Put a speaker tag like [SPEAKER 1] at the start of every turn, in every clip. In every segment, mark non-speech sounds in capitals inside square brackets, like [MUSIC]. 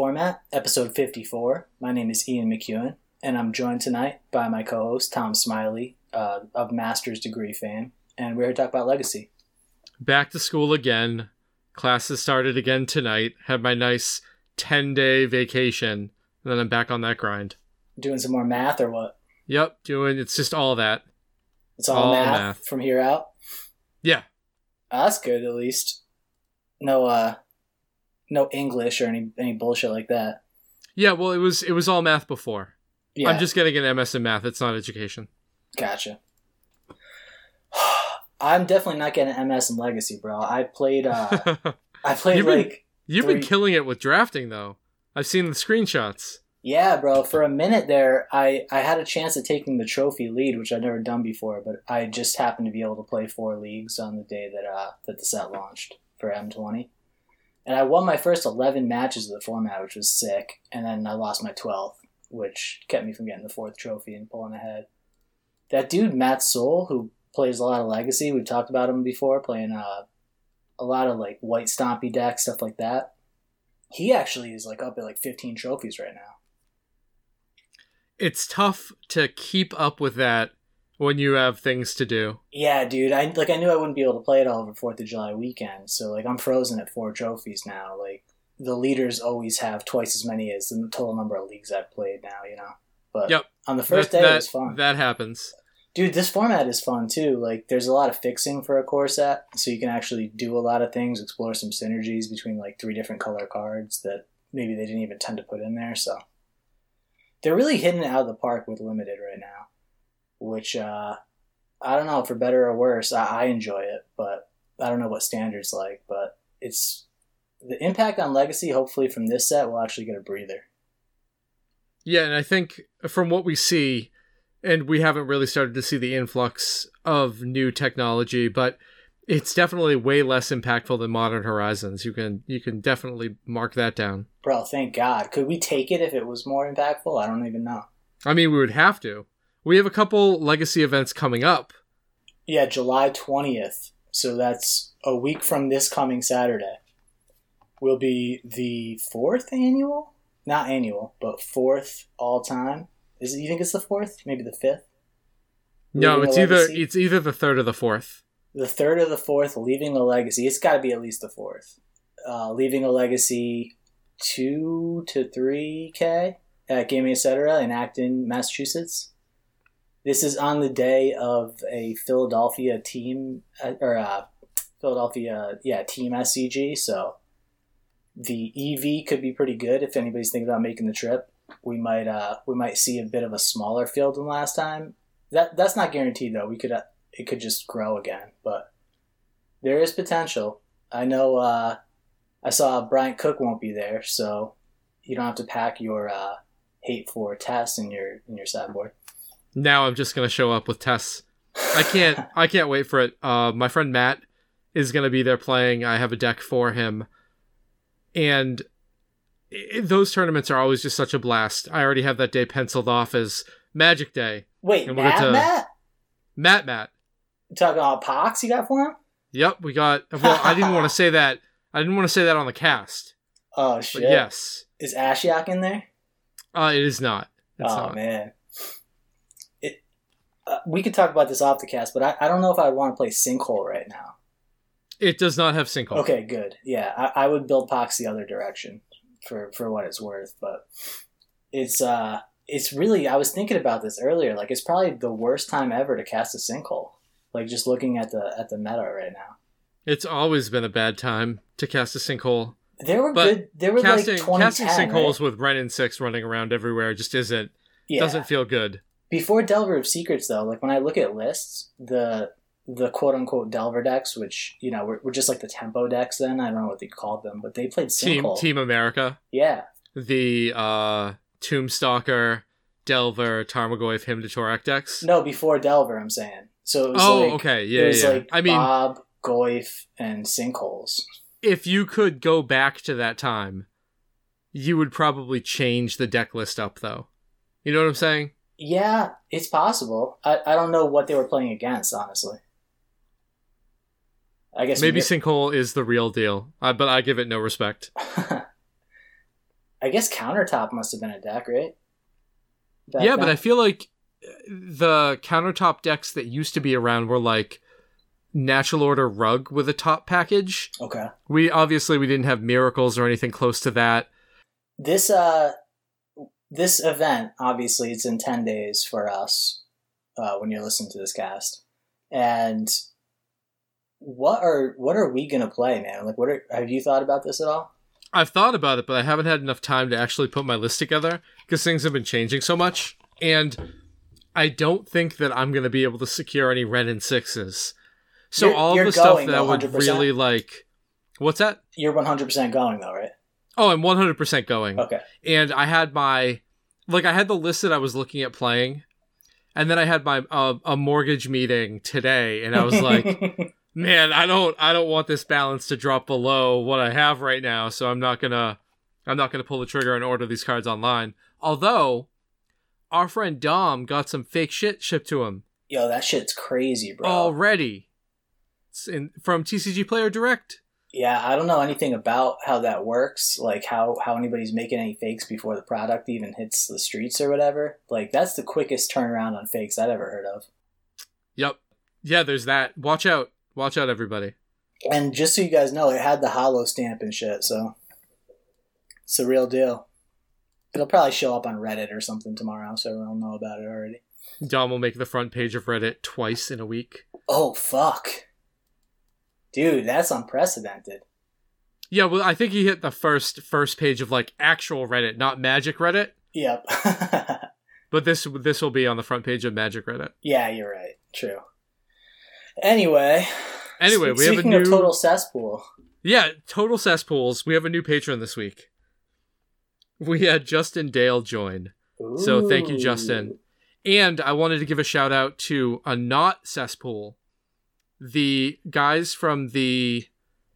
[SPEAKER 1] Format, episode 54. My name is Ian McEwen, and I'm joined tonight by my co host, Tom Smiley, uh, of master's degree fame, and we're here to talk about legacy.
[SPEAKER 2] Back to school again. Classes started again tonight. Had my nice 10 day vacation, and then I'm back on that grind.
[SPEAKER 1] Doing some more math or what?
[SPEAKER 2] Yep, doing it's just all that.
[SPEAKER 1] It's all,
[SPEAKER 2] All
[SPEAKER 1] math,
[SPEAKER 2] math.
[SPEAKER 1] from here out.
[SPEAKER 2] Yeah.
[SPEAKER 1] Ah, that's good, at least. No, uh, no English or any any bullshit like that.
[SPEAKER 2] Yeah, well it was it was all math before.
[SPEAKER 1] Yeah,
[SPEAKER 2] I'm just getting an MS in math, it's not education.
[SPEAKER 1] Gotcha. [SIGHS] I'm definitely not getting an MS in Legacy, bro. I played. uh [LAUGHS] I played
[SPEAKER 2] You've been-
[SPEAKER 1] like
[SPEAKER 2] You've been killing it with drafting though. I've seen the screenshots.
[SPEAKER 1] yeah, bro. For a minute there, I I had a chance at taking the trophy lead, which I'd never done before. But I just happened to be able to play four leagues on the day that uh that the set launched for M20, and I won my first eleven matches of the format, which was sick. And then I lost my twelfth, which kept me from getting the fourth trophy and pulling ahead. That dude Matt Soul, who plays a lot of Legacy, we've talked about him before, playing uh a lot of like white stompy decks, stuff like that. He actually is like up at like 15 trophies right now.
[SPEAKER 2] It's tough to keep up with that when you have things to do.
[SPEAKER 1] Yeah, dude. I like I knew I wouldn't be able to play it all over Fourth of July weekend, so like I'm frozen at four trophies now. Like the leaders always have twice as many as the total number of leagues I've played now. You know. But
[SPEAKER 2] Yep.
[SPEAKER 1] on the first
[SPEAKER 2] that,
[SPEAKER 1] day
[SPEAKER 2] that,
[SPEAKER 1] it was fun,
[SPEAKER 2] That happens.
[SPEAKER 1] dude. This format is fun too. Like there's a lot of fixing for a core set, so you can actually do a lot of things, explore some synergies between like three different color cards that maybe they didn't even tend to put in there. So they're really hitting it out of the park with limited right now, which uh, I don't know for better or worse. I, I enjoy it, but I don't know what standards like. But it's the impact on legacy. Hopefully, from this set, we'll actually get a breather.
[SPEAKER 2] Yeah, and I think from what we see, and we haven't really started to see the influx of new technology, but it's definitely way less impactful than Modern Horizons. You can you can definitely mark that down.
[SPEAKER 1] Bro, thank God. Could we take it if it was more impactful? I don't even know.
[SPEAKER 2] I mean, we would have to. We have a couple legacy events coming up.
[SPEAKER 1] Yeah, July 20th. So that's a week from this coming Saturday. Will be the fourth annual? Not annual, but fourth all time. Is it, you think it's the fourth? Maybe the fifth?
[SPEAKER 2] No, it's either it's either the third or the fourth.
[SPEAKER 1] the third or the fourth, leaving a legacy. It's got to be at least the fourth. Uh, leaving a legacy two to three k at Gaming Etc. in Acton, Massachusetts. This is on the day of a Philadelphia team uh, or uh, Philadelphia, yeah, team SCG. So the EV could be pretty good if anybody's thinking about making the trip. We might uh, we might see a bit of a smaller field than last time. That that's not guaranteed though. We could uh, it could just grow again, but there is potential. I know. Uh, I saw Bryant Cook won't be there, so you don't have to pack your uh, hate for test in your in your sideboard.
[SPEAKER 2] Now I'm just gonna show up with Tess. I can't I can't wait for it. Uh, my friend Matt is gonna be there playing. I have a deck for him, and i those tournaments are always just such a blast. I already have that day penciled off as Magic Day.
[SPEAKER 1] Wait,
[SPEAKER 2] And we'll
[SPEAKER 1] Matt,
[SPEAKER 2] to-
[SPEAKER 1] Matt,
[SPEAKER 2] Matt, Matt.
[SPEAKER 1] you talking about Pox you got for him?
[SPEAKER 2] Yep, we got. Well, I didn't want to say that. I didn't want to say that on the cast.
[SPEAKER 1] Oh
[SPEAKER 2] But
[SPEAKER 1] shit!
[SPEAKER 2] yes,
[SPEAKER 1] is Ashiok in there?
[SPEAKER 2] uh, it is not. It's
[SPEAKER 1] oh
[SPEAKER 2] not.
[SPEAKER 1] man, it. Uh, we could talk about this off the cast, but I, I don't know if I would want to play Sinkhole right now.
[SPEAKER 2] It does not have sinkhole.
[SPEAKER 1] Okay, good. Yeah, I, I would build Pox the other direction for for what it's worth, but it's uh it's really I was thinking about this earlier. Like it's probably the worst time ever to cast a sinkhole. Like just looking at the at the meta right now.
[SPEAKER 2] It's always been a bad time to cast a sinkhole.
[SPEAKER 1] There were
[SPEAKER 2] But
[SPEAKER 1] good. There were
[SPEAKER 2] casting
[SPEAKER 1] like
[SPEAKER 2] casting sinkholes with Wrenn and Six running around everywhere just isn't
[SPEAKER 1] Yeah.
[SPEAKER 2] doesn't feel good.
[SPEAKER 1] Before Delver of Secrets, though, like when I look at lists, the the quote unquote Delver decks, which you know were, were just like the tempo decks. Then I don't know what they called them, but they played
[SPEAKER 2] Team
[SPEAKER 1] sinkhole.
[SPEAKER 2] Team America,
[SPEAKER 1] Yeah,
[SPEAKER 2] the uh, Tombstalker, Delver, Tarmogoyf, Hymn to Tourach decks.
[SPEAKER 1] no, before Delver, I'm saying. So it was
[SPEAKER 2] oh,
[SPEAKER 1] like,
[SPEAKER 2] okay,
[SPEAKER 1] it
[SPEAKER 2] yeah,
[SPEAKER 1] was
[SPEAKER 2] yeah.
[SPEAKER 1] like
[SPEAKER 2] I mean,
[SPEAKER 1] Bob, Goyf, and sinkholes.
[SPEAKER 2] if you could go back to that time, you would probably change the deck list up, though. You know what I'm saying?
[SPEAKER 1] Yeah, it's possible. I, I don't know what they were playing against, honestly. I guess
[SPEAKER 2] Maybe Sinkhole is the real deal, uh, but I give it no respect. [LAUGHS]
[SPEAKER 1] I guess countertop must have been a deck, right? Back
[SPEAKER 2] yeah, but? I feel like the countertop decks that used to be around were like natural order rug with a top package.
[SPEAKER 1] okay.
[SPEAKER 2] We obviously we didn't have miracles or anything close to that.
[SPEAKER 1] This uh, this event obviously it's in ten days for us uh, when you're listening to this cast, and what are what are we gonna play, man? Like, what are have you thought about this at all?
[SPEAKER 2] I've thought about it, but I haven't had enough time to actually put my list together because things have been changing so much. And I don't think that I'm going to be able to secure any Wrenn and sixes. So
[SPEAKER 1] You're-
[SPEAKER 2] all
[SPEAKER 1] you're
[SPEAKER 2] the stuff that I would
[SPEAKER 1] 100%?
[SPEAKER 2] really like. What's that?
[SPEAKER 1] You're one hundred percent going though, right?
[SPEAKER 2] Oh, I'm 100% going.
[SPEAKER 1] Okay.
[SPEAKER 2] And I had my, like, I had the list that I was looking at playing. And then I had my uh, a mortgage meeting today, and I was like, [LAUGHS] man, I don't I don't want this balance to drop below what I have right now, so I'm not gonna I'm not gonna pull the trigger and order these cards online. Although our friend Dom got some fake shit shipped to him
[SPEAKER 1] yo, that shit's crazy, bro.
[SPEAKER 2] already. It's in, from TCG Player Direct.
[SPEAKER 1] Yeah, I don't know anything about how that works, like how how anybody's making any fakes before the product even hits the streets or whatever. Like that's the quickest turnaround on fakes I've ever heard of.
[SPEAKER 2] Yep. Yeah, there's that. Watch out. Watch out everybody.
[SPEAKER 1] And just so you guys know, it had the hollow stamp and shit, so it's the real deal. It'll probably show up on Reddit or something tomorrow, so everyone will know about it already.
[SPEAKER 2] Dom will make the front page of Reddit twice in a week.
[SPEAKER 1] Oh fuck, dude, that's unprecedented.
[SPEAKER 2] Yeah, well, I think he hit the first first page of like actual Reddit, not Magic Reddit.
[SPEAKER 1] Yep. [LAUGHS]
[SPEAKER 2] But this this will be on the front page of Magic Reddit.
[SPEAKER 1] yeah, you're right. True. Anyway.
[SPEAKER 2] Anyway, we have a new
[SPEAKER 1] total cesspool.
[SPEAKER 2] yeah total cesspools. We have a new patron this week. We had Justin Dale join, so thank you, Justin. And I wanted to give a shout out to a not cesspool, the guys from the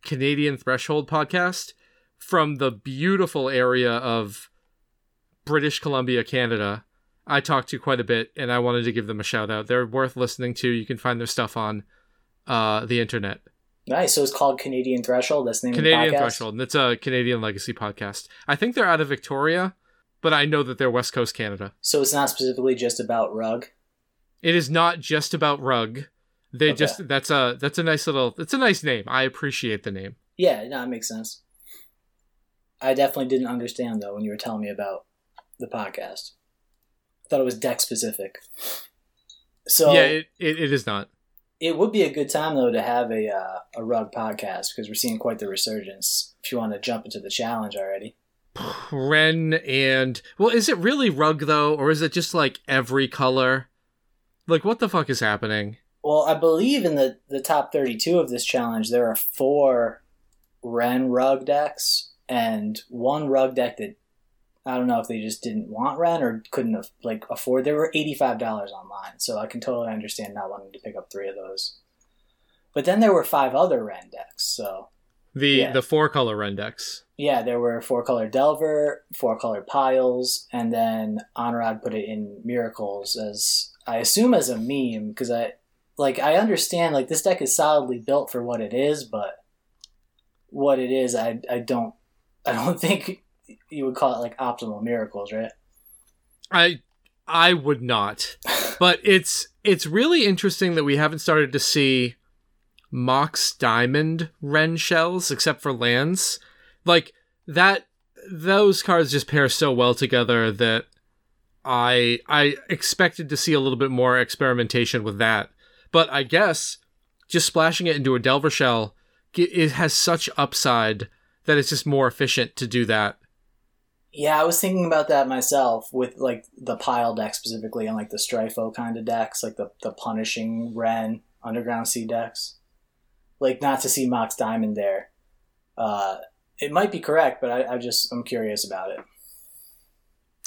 [SPEAKER 2] Canadian Threshold podcast from the beautiful area of British Columbia, Canada. I talked to quite a bit, and I wanted to give them a shout out. They're worth listening to. You can find their stuff on uh, the internet.
[SPEAKER 1] Nice. So it's called Canadian Threshold. That's the name
[SPEAKER 2] Canadian
[SPEAKER 1] of the podcast.
[SPEAKER 2] Threshold, and it's a Canadian Legacy podcast. I think they're out of Victoria, but I know that they're West Coast Canada.
[SPEAKER 1] So it's not specifically just about rug.
[SPEAKER 2] It is not just about rug. They
[SPEAKER 1] Okay.
[SPEAKER 2] just that's a that's a nice little it's a nice name. I appreciate the name.
[SPEAKER 1] Yeah, no, it makes sense. I definitely didn't understand though when you were telling me about the podcast. I thought it was deck specific. So
[SPEAKER 2] yeah, it, it, it is not.
[SPEAKER 1] it would be a good time though to have a uh, a rug podcast because we're seeing quite the resurgence. If you want to jump into the challenge already,
[SPEAKER 2] Wrenn and well, is it really rug though, or is it just like every color? Like what the fuck is happening?
[SPEAKER 1] Well, I believe in the the top thirty two of this challenge there are four Wrenn rug decks and one rug deck that I don't know if they just didn't want Wrenn or couldn't af- like afford. They were eighty five dollars online, so I can totally understand not wanting to pick up three of those. But then there were five other Wrenn decks, so
[SPEAKER 2] The
[SPEAKER 1] Yeah.
[SPEAKER 2] the four color Wrenn decks.
[SPEAKER 1] yeah, there were four color Delver, four color Piles, and then Anurag put it in Miracles as I assume as a meme because I like I understand like this deck is solidly built for what it is, but what it is, I I don't I don't [LAUGHS] think you would call it like optimal Miracles, right?
[SPEAKER 2] I I would not. [LAUGHS] But it's it's really interesting that we haven't started to see Mox Diamond Wrenn shells except for lands. Like that those cards just pair so well together that I I expected to see a little bit more experimentation with that. But I guess just splashing it into a Delver shell it has such upside that it's just more efficient to do that.
[SPEAKER 1] Yeah, I was thinking about that myself with like the pile deck specifically and like the Strifo kind of decks, like the the punishing Wrenn Underground Sea decks. Like not to see Mox Diamond there. Uh it might be correct, but I, I just I'm curious about it.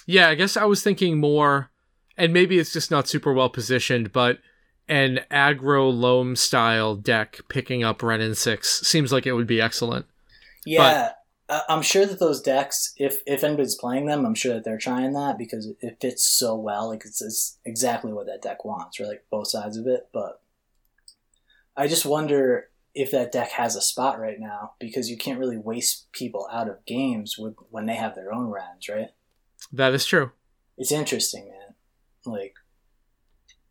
[SPEAKER 2] Yeah, I guess I was thinking more, and maybe it's just not super well positioned, but an aggro loam style deck picking up Wrenn and Six seems like it would be excellent.
[SPEAKER 1] Yeah, I- I'm sure that those decks, if if anybody's playing them, I'm sure that they're trying that because it fits so well. Like it's, it's exactly what that deck wants, right? Like both sides of it. But I just wonder if that deck has a spot right now because you can't really waste people out of games with when they have their own rounds, right?
[SPEAKER 2] That is true.
[SPEAKER 1] It's interesting, man. Like,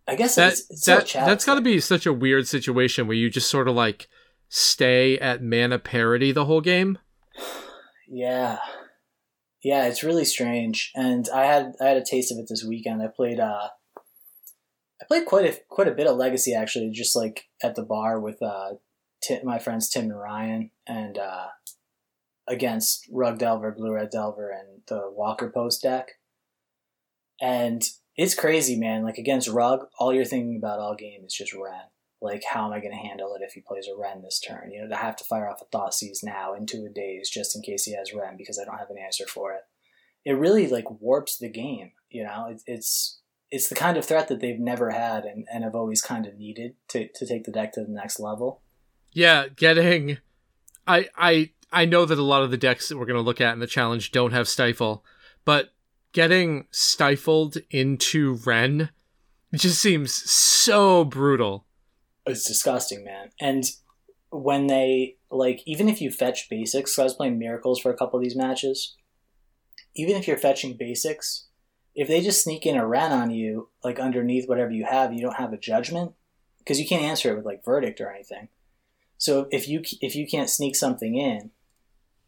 [SPEAKER 1] I guess
[SPEAKER 2] That
[SPEAKER 1] it's, it's
[SPEAKER 2] that that's got to be such a weird situation where you just sort of like stay at mana parity the whole game.
[SPEAKER 1] Yeah, yeah, it's really strange. And I had I had a taste of it this weekend. I played uh, I played quite a quite a bit of Legacy actually, just like at the bar with uh, Tim, my friends Tim and Ryan, and uh, against Rug Delver, Blue Red Delver, and the Walker Post deck. And it's crazy, man. Like against Rug, all you're thinking about all game is just Wrenn. Like, how am I going to handle it if he plays a Wrenn this turn? You know, to have to fire off a Thoughtseize now into a daze just in case he has Wrenn because I don't have an answer for it. It really like warps the game. You know, it, it's it's the kind of threat that they've never had and, and have always kind of needed to, to take the deck to the next level.
[SPEAKER 2] Yeah, getting I I I know that a lot of the decks that we're going to look at in the challenge don't have stifle, but getting stifled into Wrenn just seems so brutal.
[SPEAKER 1] It's disgusting, man. And when they like, even if you fetch basics, so I was playing miracles for a couple of these matches. Even if you're fetching basics, if they just sneak in a Wrenn on you, like underneath whatever you have, you don't have a judgment because you can't answer it with like verdict or anything. So if you if you can't sneak something in,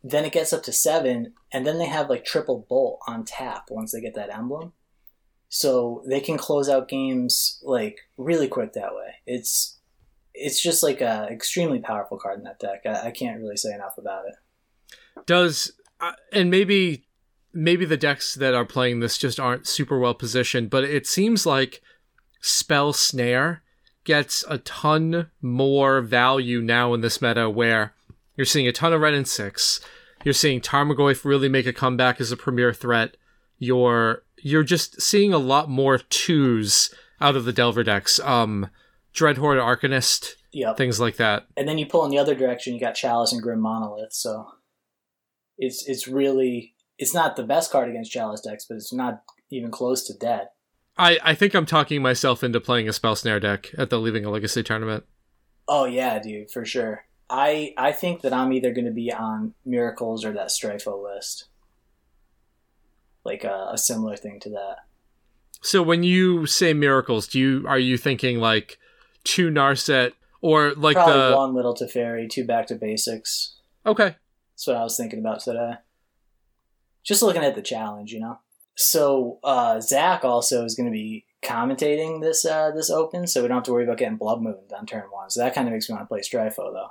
[SPEAKER 1] then it gets up to seven, and then they have like triple bolt on tap once they get that emblem. So they can close out games like really quick that way. It's it's just like a extremely powerful card in that deck. I, I can't really say enough about it.
[SPEAKER 2] Does uh, and maybe maybe the decks that are playing this just aren't super well positioned, but it seems like Spell Snare gets a ton more value now in this meta where you're seeing a ton of Wrenn and six. You're seeing Tarmogoyf really make a comeback as a premier threat. You're you're just seeing a lot more twos out of the Delver decks. Um Dreadhorde Arcanist,
[SPEAKER 1] Yep.
[SPEAKER 2] things like that.
[SPEAKER 1] And then you pull in the other direction, you got Chalice and Grim Monolith. So it's it's really it's not the best card against Chalice decks, but it's not even close to dead.
[SPEAKER 2] I, I think I'm talking myself into playing a Spell Snare deck at the Leaving a Legacy tournament.
[SPEAKER 1] Oh yeah, dude, for sure. I I think that I'm either going to be on Miracles or that Strifo list, like a, a similar thing to that.
[SPEAKER 2] So when you say miracles, do you are you thinking like two Narset or like
[SPEAKER 1] Probably
[SPEAKER 2] the
[SPEAKER 1] one little Teferi, two back to basics.
[SPEAKER 2] Okay.
[SPEAKER 1] That's what I was thinking about today. Just looking at the challenge, you know. So uh, Zach also is going to be commentating this uh, this open, so we don't have to worry about getting blood mooned on turn one. So that kind of makes me want to play Strifo, though.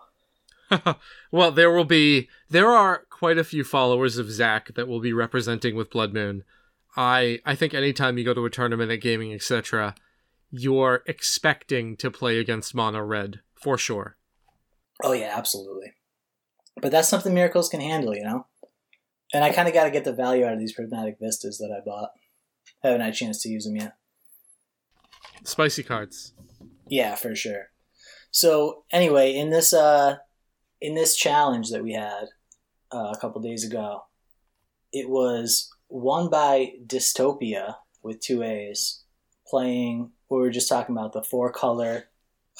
[SPEAKER 1] [LAUGHS]
[SPEAKER 2] well, there will be there are quite a few followers of Zach that will be representing with Blood Moon. I I think anytime you go to a tournament at gaming, etc., you're expecting to play against Mono Red for sure.
[SPEAKER 1] Oh yeah, absolutely. But that's something Miracles can handle, you know. And I kind of got to get the value out of these prismatic vistas that I bought. I Haven't had a chance to use them yet.
[SPEAKER 2] Spicy cards.
[SPEAKER 1] Yeah, for sure. So anyway, in this uh in this challenge that we had uh, a couple days ago, it was won by Dystopia with two A's, playing we were just talking about the four color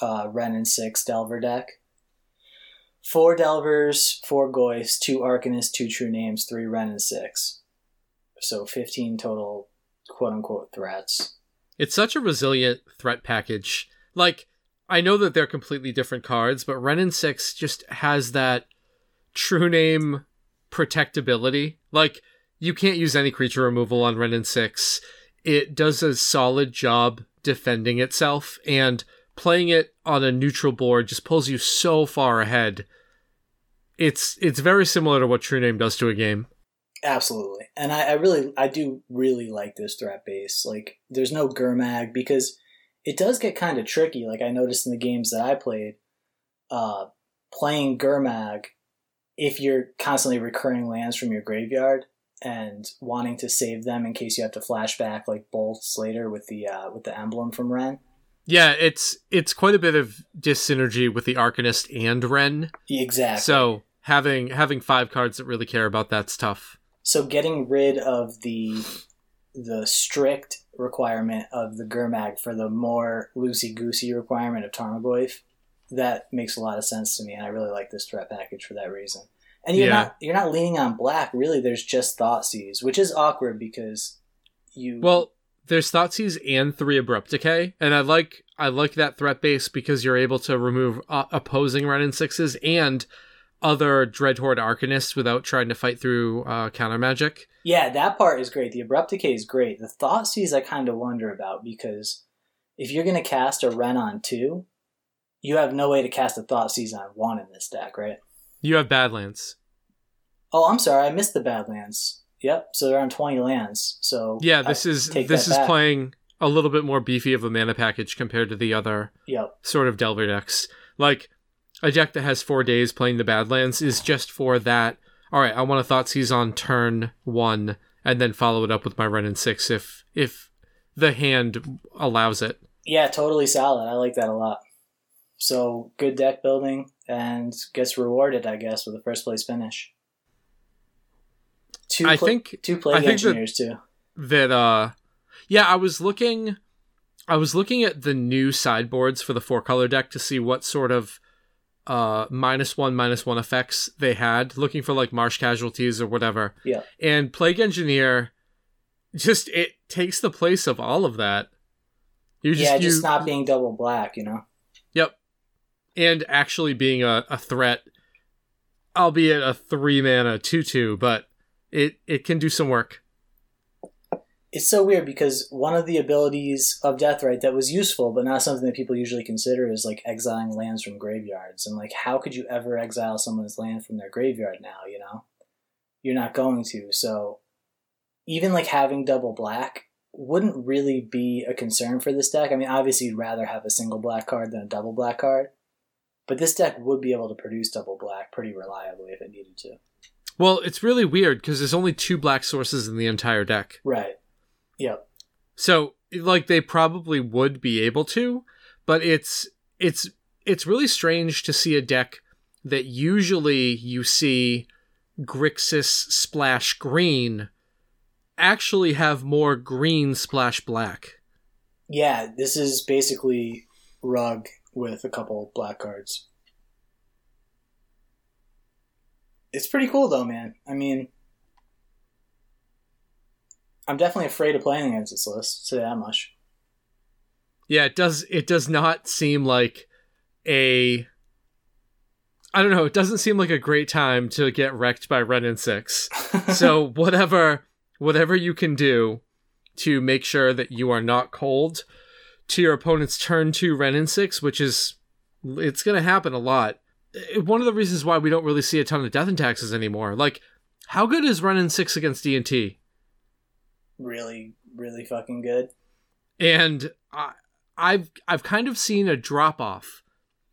[SPEAKER 1] uh, Wrenn and six Delver deck. Four Delvers, four Goyfs, two Arcanists, two True Names, three Ren and six. So fifteen total quote unquote threats.
[SPEAKER 2] It's such a resilient threat package. Like, I know that they're completely different cards, but Wrenn and 6 just has that true name protectability. Like, you can't use any creature removal on Wrenn and 6. It does a solid job defending itself, and playing it on a neutral board just pulls you so far ahead. It's it's very similar to what True Name does to a game.
[SPEAKER 1] Absolutely. And I, I really, I do really like this threat base. Like, there's no Gurmag because it does get kind of tricky. Like, I noticed in the games that I played, uh, playing Gurmag, if you're constantly recurring lands from your graveyard and wanting to save them in case you have to flashback like bolts later with the uh, with the emblem from Wrenn.
[SPEAKER 2] Yeah, it's it's quite a bit of dissynergy with the Arcanist and Wrenn.
[SPEAKER 1] Exactly.
[SPEAKER 2] So having having five cards that really care about that's tough.
[SPEAKER 1] So getting rid of the the strict requirement of the Gurmag for the more loosey goosey requirement of Tarmogoyf that makes a lot of sense to me, and I really like this threat package for that reason. And you're
[SPEAKER 2] Yeah.
[SPEAKER 1] not you're not leaning on black. Really, there's just Thoughtseize, which is awkward because you
[SPEAKER 2] Well, there's Thoughtseize and three Abrupt Decay, and I like I like that threat base because you're able to remove uh, opposing Wrenn and sixes and other Dreadhorde Arcanists without trying to fight through uh, counter magic.
[SPEAKER 1] Yeah, that part is great. The abrupt decay is great. The Thoughtseize I kind of wonder about because if you're going to cast a Wrenn on two, you have no way to cast a Thoughtseize on one in this deck, right?
[SPEAKER 2] You have Badlands.
[SPEAKER 1] Oh, I'm sorry, I missed the Badlands. Yep, so they're on 20 lands. So
[SPEAKER 2] Yeah,
[SPEAKER 1] I
[SPEAKER 2] this is
[SPEAKER 1] take
[SPEAKER 2] this is
[SPEAKER 1] back.
[SPEAKER 2] playing a little bit more beefy of a mana package compared to the other
[SPEAKER 1] Yep.
[SPEAKER 2] sort of Delver decks. Like a deck that has four days playing the Badlands is just for that. All right, I want to Thoughtseize on turn one, and then follow it up with my Wrenn and six if if the hand allows it.
[SPEAKER 1] Yeah, totally solid. I like that a lot. So good deck building and gets rewarded, I guess, with a first place finish. Two
[SPEAKER 2] I think
[SPEAKER 1] two plague
[SPEAKER 2] think that-
[SPEAKER 1] engineers too.
[SPEAKER 2] that uh yeah i was looking i was looking at the new sideboards for the four color deck to see what sort of uh minus one minus one effects they had looking for like marsh casualties or whatever
[SPEAKER 1] Yeah.
[SPEAKER 2] and plague engineer just it takes the place of all of that you just
[SPEAKER 1] yeah,
[SPEAKER 2] you,
[SPEAKER 1] just not being double black, you know.
[SPEAKER 2] yep and actually being a, a threat albeit a three mana two two but it it can do some work
[SPEAKER 1] It's so weird because one of the abilities of Deathrite that was useful, but not something that people usually consider, is like exiling lands from graveyards. And like, how could you ever exile someone's land from their graveyard now? You know, you're not going to. So even like having double black wouldn't really be a concern for this deck. I mean, obviously, you'd rather have a single black card than a double black card, but this deck would be able to produce double black pretty reliably if it needed to.
[SPEAKER 2] Well, it's really weird because there's only two black sources in the entire deck.
[SPEAKER 1] Right. Yep.
[SPEAKER 2] So, like they probably would be able to, but it's it's it's really strange to see a deck that usually you see Grixis splash green actually have more green splash black.
[SPEAKER 1] Yeah, this is basically rug with a couple black cards. It's pretty cool though, man. I mean, I'm definitely afraid of playing against this list. Say that much.
[SPEAKER 2] Yeah, it does it does not seem like a I don't know, it doesn't seem like a great time to get wrecked by Wrenn and 6. [LAUGHS] so whatever whatever you can do to make sure that you are not cold to your opponent's turn two Wrenn and six, which is it's gonna happen a lot. Eh, One of the reasons why we don't really see a ton of death and taxes anymore. Like, how good is Wrenn and six against D and T?
[SPEAKER 1] Really, really fucking good.
[SPEAKER 2] And I, I've I've kind of seen a drop off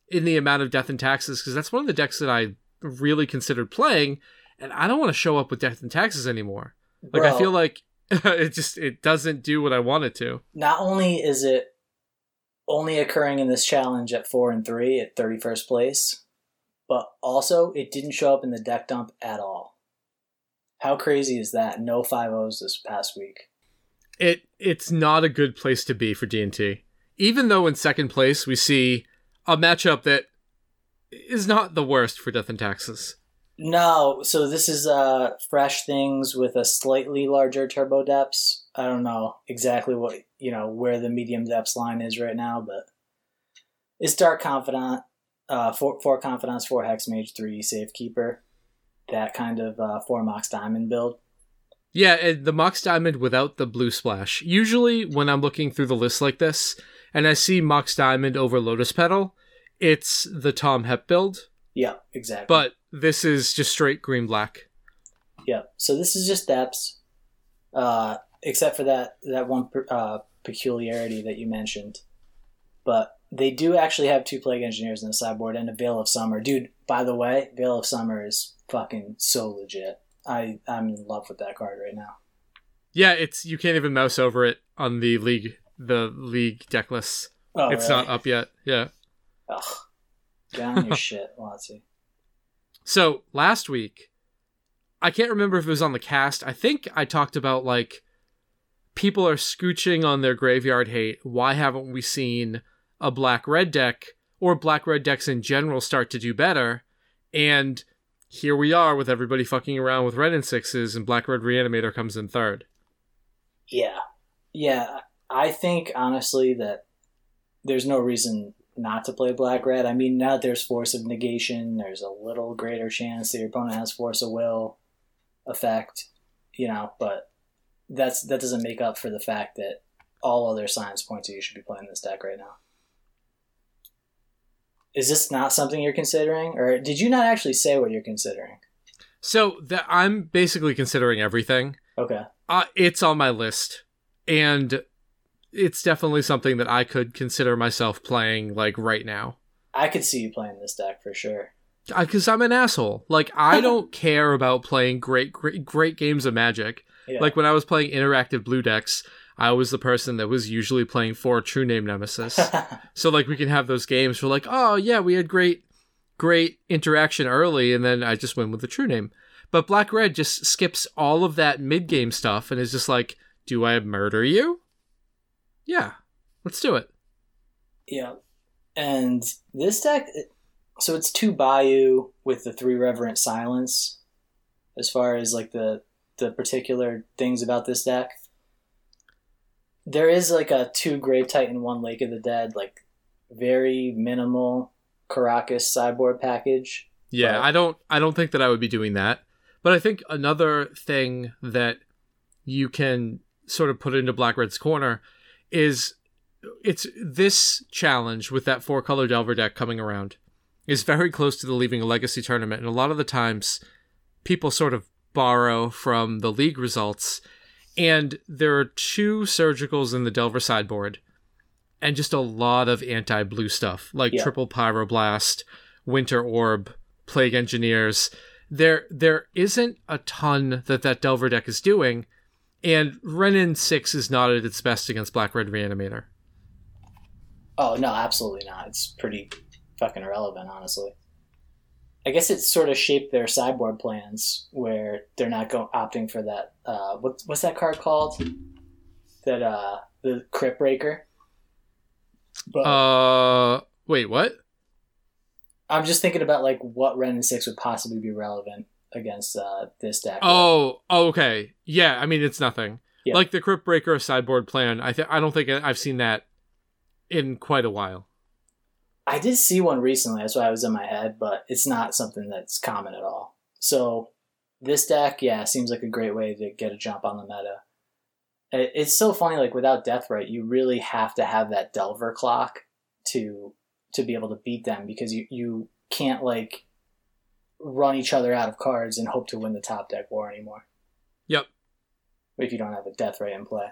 [SPEAKER 2] in the amount of death and taxes because that's one of the decks that I really considered playing, and I don't want to show up with death and taxes anymore. Like I feel like [LAUGHS] it just it doesn't do what I want it to.
[SPEAKER 1] not only is it only occurring in this challenge at four and three at 31st place, but also it didn't show up in the deck dump at all. How crazy is that? No five O's this past week.
[SPEAKER 2] It it's not a good place to be for D&T. Even though in second place we see a matchup that is not the worst for death and taxes.
[SPEAKER 1] No, so this is uh fresh things with a slightly larger turbo depths. I don't know exactly what you know where the medium depths line is right now, but it's Dark Confidant, uh four four confidants, four hex mage, three safekeeper. That kind of uh four mox diamond build.
[SPEAKER 2] Yeah, and the Mox Diamond without the blue splash. Usually, when I'm looking through the list like this, and I see Mox Diamond over Lotus Petal, it's the Tom Hep build.
[SPEAKER 1] Yeah, exactly.
[SPEAKER 2] But this is just straight green black.
[SPEAKER 1] Yeah. So this is just depths, uh, except for that that one per- uh, peculiarity that you mentioned. But they do actually have two plague engineers in the sideboard and a Veil of Summer. Dude, by the way, Veil of Summer is fucking so legit. I I'm in love with that card right now.
[SPEAKER 2] Yeah, it's you can't even mouse over it on the league the league deck list.
[SPEAKER 1] Oh,
[SPEAKER 2] it's
[SPEAKER 1] really?
[SPEAKER 2] not up yet. Yeah.
[SPEAKER 1] Ugh. On your [LAUGHS] shit, Watsy.
[SPEAKER 2] So last week, I can't remember if it was on the cast. I think I talked about like people are scooching on their graveyard hate. Why haven't we seen a black red deck or black red decks in general start to do better. And here we are with everybody fucking around with red and sixes, and black red reanimator comes in third.
[SPEAKER 1] Yeah. Yeah. I think honestly that there's no reason not to play black red. I mean, now that there's force of negation, there's a little greater chance that your opponent has force of will effect, you know, but that's that doesn't make up for the fact that all other signs point to you should be playing this deck right now. Is this not something you're considering, or did you not actually say what you're considering?
[SPEAKER 2] So that I'm basically considering everything.
[SPEAKER 1] Okay.
[SPEAKER 2] Uh, it's on my list, and it's definitely something that I could consider myself playing like right now.
[SPEAKER 1] I could see you playing this deck for sure.
[SPEAKER 2] Because I'm an asshole. Like I [LAUGHS] don't care about playing great, great, great games of Magic.
[SPEAKER 1] Yeah.
[SPEAKER 2] Like when I was playing interactive blue decks, I was the person that was usually playing for True Name Nemesis. [LAUGHS] so like we can have those games where like, oh yeah, we had great, great interaction early, and then I just went with the True Name. But Black Red just skips all of that mid game stuff and is just like, do I murder you? Yeah, let's do it.
[SPEAKER 1] yeah. And this deck, so it's two Bayou with the three Reverent Silence. As far as like the the particular things about this deck, there is like a two Grave Titan, one Lake of the Dead, like very minimal Karakas sideboard package.
[SPEAKER 2] Yeah,
[SPEAKER 1] But-
[SPEAKER 2] I don't I don't think that I would be doing that. But I think another thing that you can sort of put into Black Red's corner is it's this challenge with that four color Delver deck coming around is very close to the Leaving a Legacy tournament. And a lot of the times people sort of borrow from the league results. And there are two surgicals in the Delver sideboard and just a lot of anti blue stuff like
[SPEAKER 1] Yeah.
[SPEAKER 2] triple pyroblast, winter orb, plague engineers. There there isn't a ton that that Delver deck is doing, and Wrenn and six is not at its best against Black Red Reanimator.
[SPEAKER 1] Oh no, absolutely not. It's pretty fucking irrelevant, honestly. I guess it's sort of shaped their sideboard plans where they're not go- opting for that. Uh, what, what's that card called? That uh, the Cryptbreaker. But
[SPEAKER 2] Uh, wait, what?
[SPEAKER 1] I'm just thinking about like what Wrenn and Six would possibly be relevant against uh, this deck.
[SPEAKER 2] Oh, oh, okay, yeah. I mean, it's nothing.
[SPEAKER 1] Yeah.
[SPEAKER 2] Like the Cryptbreaker sideboard plan. I think I don't think I've seen that in quite a while.
[SPEAKER 1] I did see one recently. That's why I was in my head, but it's not something that's common at all. So this deck, yeah, seems like a great way to get a jump on the meta. It's so funny, like without Death Deathrite, you really have to have that Delver clock to to be able to beat them because you you can't like run each other out of cards and hope to win the top deck war anymore.
[SPEAKER 2] Yep.
[SPEAKER 1] If you don't have a death Deathrite in play.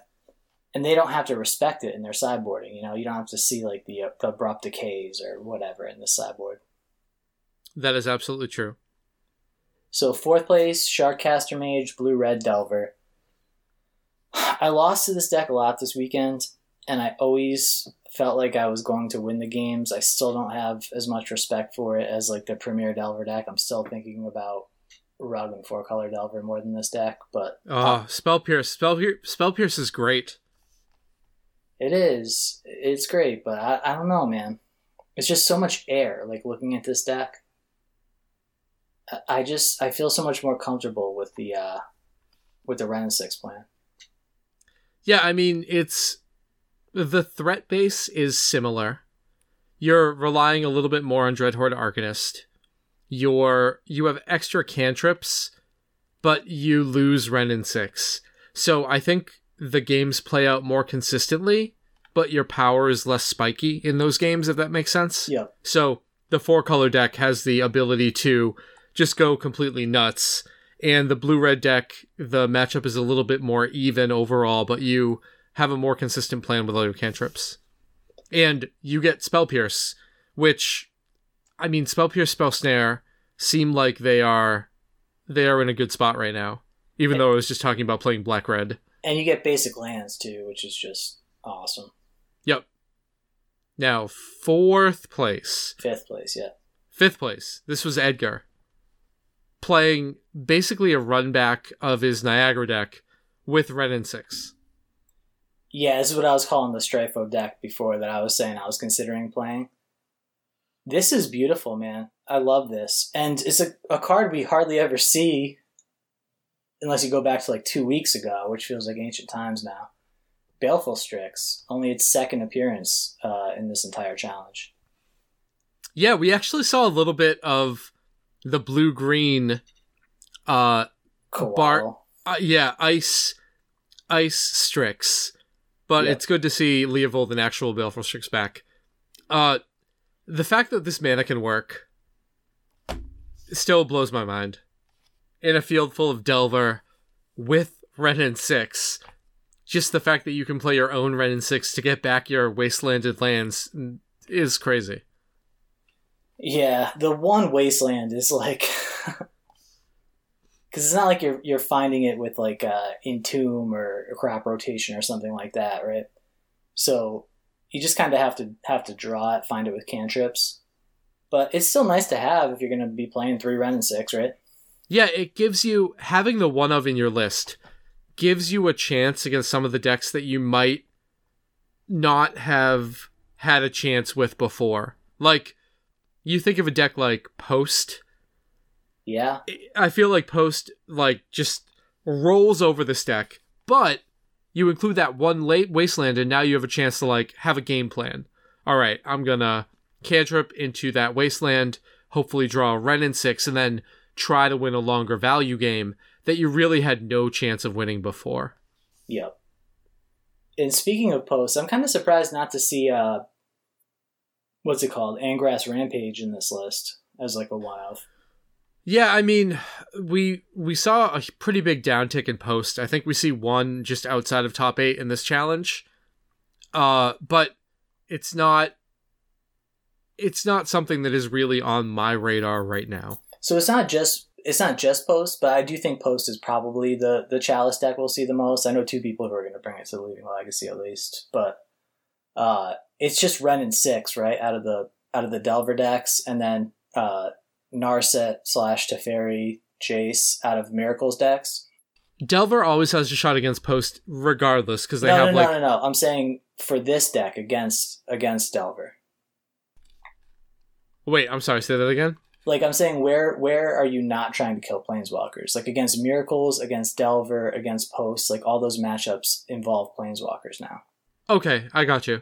[SPEAKER 1] And they don't have to respect it in their sideboarding. You know, you don't have to see like the, uh, the abrupt decays or whatever in the sideboard.
[SPEAKER 2] That is absolutely true.
[SPEAKER 1] So fourth place, Sharkcaster Mage, Blue Red Delver. I lost to this deck a lot this weekend, and I always felt like I was going to win the games. I still don't have as much respect for it as like the Premier Delver deck. I'm still thinking about Rug and Four Color Delver more than this deck, but
[SPEAKER 2] Oh, Spell Pierce. Spell, Pier- Spell Pierce is great.
[SPEAKER 1] It is. It's great, but I, I don't know, man. It's just so much air. Like looking at this deck, I, just I feel so much more comfortable with the uh, with the Wrenn and Six plan.
[SPEAKER 2] Yeah, I mean, it's the threat base is similar. You're relying a little bit more on Dreadhorde Arcanist. You're you have extra cantrips, but you lose Wrenn and Six. So I think the games play out more consistently, but your power is less spiky in those games, if that makes sense.
[SPEAKER 1] Yep.
[SPEAKER 2] So the four color deck has the ability to just go completely nuts. And the blue red deck, the matchup is a little bit more even overall, but you have a more consistent plan with all your cantrips. And you get Spell Pierce, which I mean Spell Pierce, Spell Snare seem like they are they are in a good spot right now. Even though I was just talking about playing black red.
[SPEAKER 1] And you get basic lands too, which is just awesome.
[SPEAKER 2] Yep. Now, fourth place.
[SPEAKER 1] Fifth place, yeah.
[SPEAKER 2] Fifth place. This was Edgar. Playing basically a run back of his Niagara deck with Wrenn and Six.
[SPEAKER 1] Yeah, this is what I was calling the Strifo deck before that I was saying I was considering playing. This is beautiful, man. I love this. And it's a, a card we hardly ever see unless you go back to like two weeks ago, which feels like ancient times now. Baleful Strix, only its second appearance uh, in this entire challenge.
[SPEAKER 2] Yeah, we actually saw a little bit of the blue green uh
[SPEAKER 1] Koala.
[SPEAKER 2] Bar- uh, yeah, ice ice Strix. But
[SPEAKER 1] Yep.
[SPEAKER 2] it's good to see Leovold and actual Baleful Strix back. Uh the fact that this mana can work still blows my mind. In a field full of Delver with Wrenn and Six, just the fact that you can play your own Wrenn and Six to get back your wastelanded lands is crazy.
[SPEAKER 1] Yeah, the one wasteland is like [LAUGHS] because it's not like you're you're finding it with like uh, entomb or crop rotation or something like that, right? So you just kind of have to have to draw it, find it with cantrips. But it's still nice to have if you're going to be playing three Ren and six, right?
[SPEAKER 2] Yeah, it gives you having the one of in your list gives you a chance against some of the decks that you might not have had a chance with before. Like you think of a deck like Post,
[SPEAKER 1] Yeah,
[SPEAKER 2] I feel like Post like just rolls over this deck, but you include that one late wasteland and now you have a chance to like have a game plan. All right, I'm going to cantrip into that wasteland, hopefully draw a Wrenn and 6 and then try to win a longer value game that you really had no chance of winning before.
[SPEAKER 1] Yep. And speaking of posts, I'm kind of surprised not to see uh, what's it called, Angrath's Rampage in this list as like a one of.
[SPEAKER 2] Yeah, I mean, we we saw a pretty big downtick in post. I think we see one just outside of top 8 in this challenge. Uh but it's not it's not something that is really on my radar right now.
[SPEAKER 1] So it's not just it's not just post, but I do think post is probably the the chalice deck we'll see the most. I know two people who are going to bring it to the Leaving Legacy at least, but uh, it's just Wrenn and six right out of the out of the Delver decks, and then uh, Narset slash Teferi Jace out of Miracles decks.
[SPEAKER 2] Delver always has a shot against post regardless because they
[SPEAKER 1] no,
[SPEAKER 2] have
[SPEAKER 1] no,
[SPEAKER 2] like
[SPEAKER 1] no, no, no. I'm saying for this deck against against Delver.
[SPEAKER 2] Wait, I'm sorry, say that again.
[SPEAKER 1] Like I'm saying, where where are you not trying to kill planeswalkers? Like against miracles, against Delver, against posts, like all those matchups involve planeswalkers now.
[SPEAKER 2] Okay, I got you.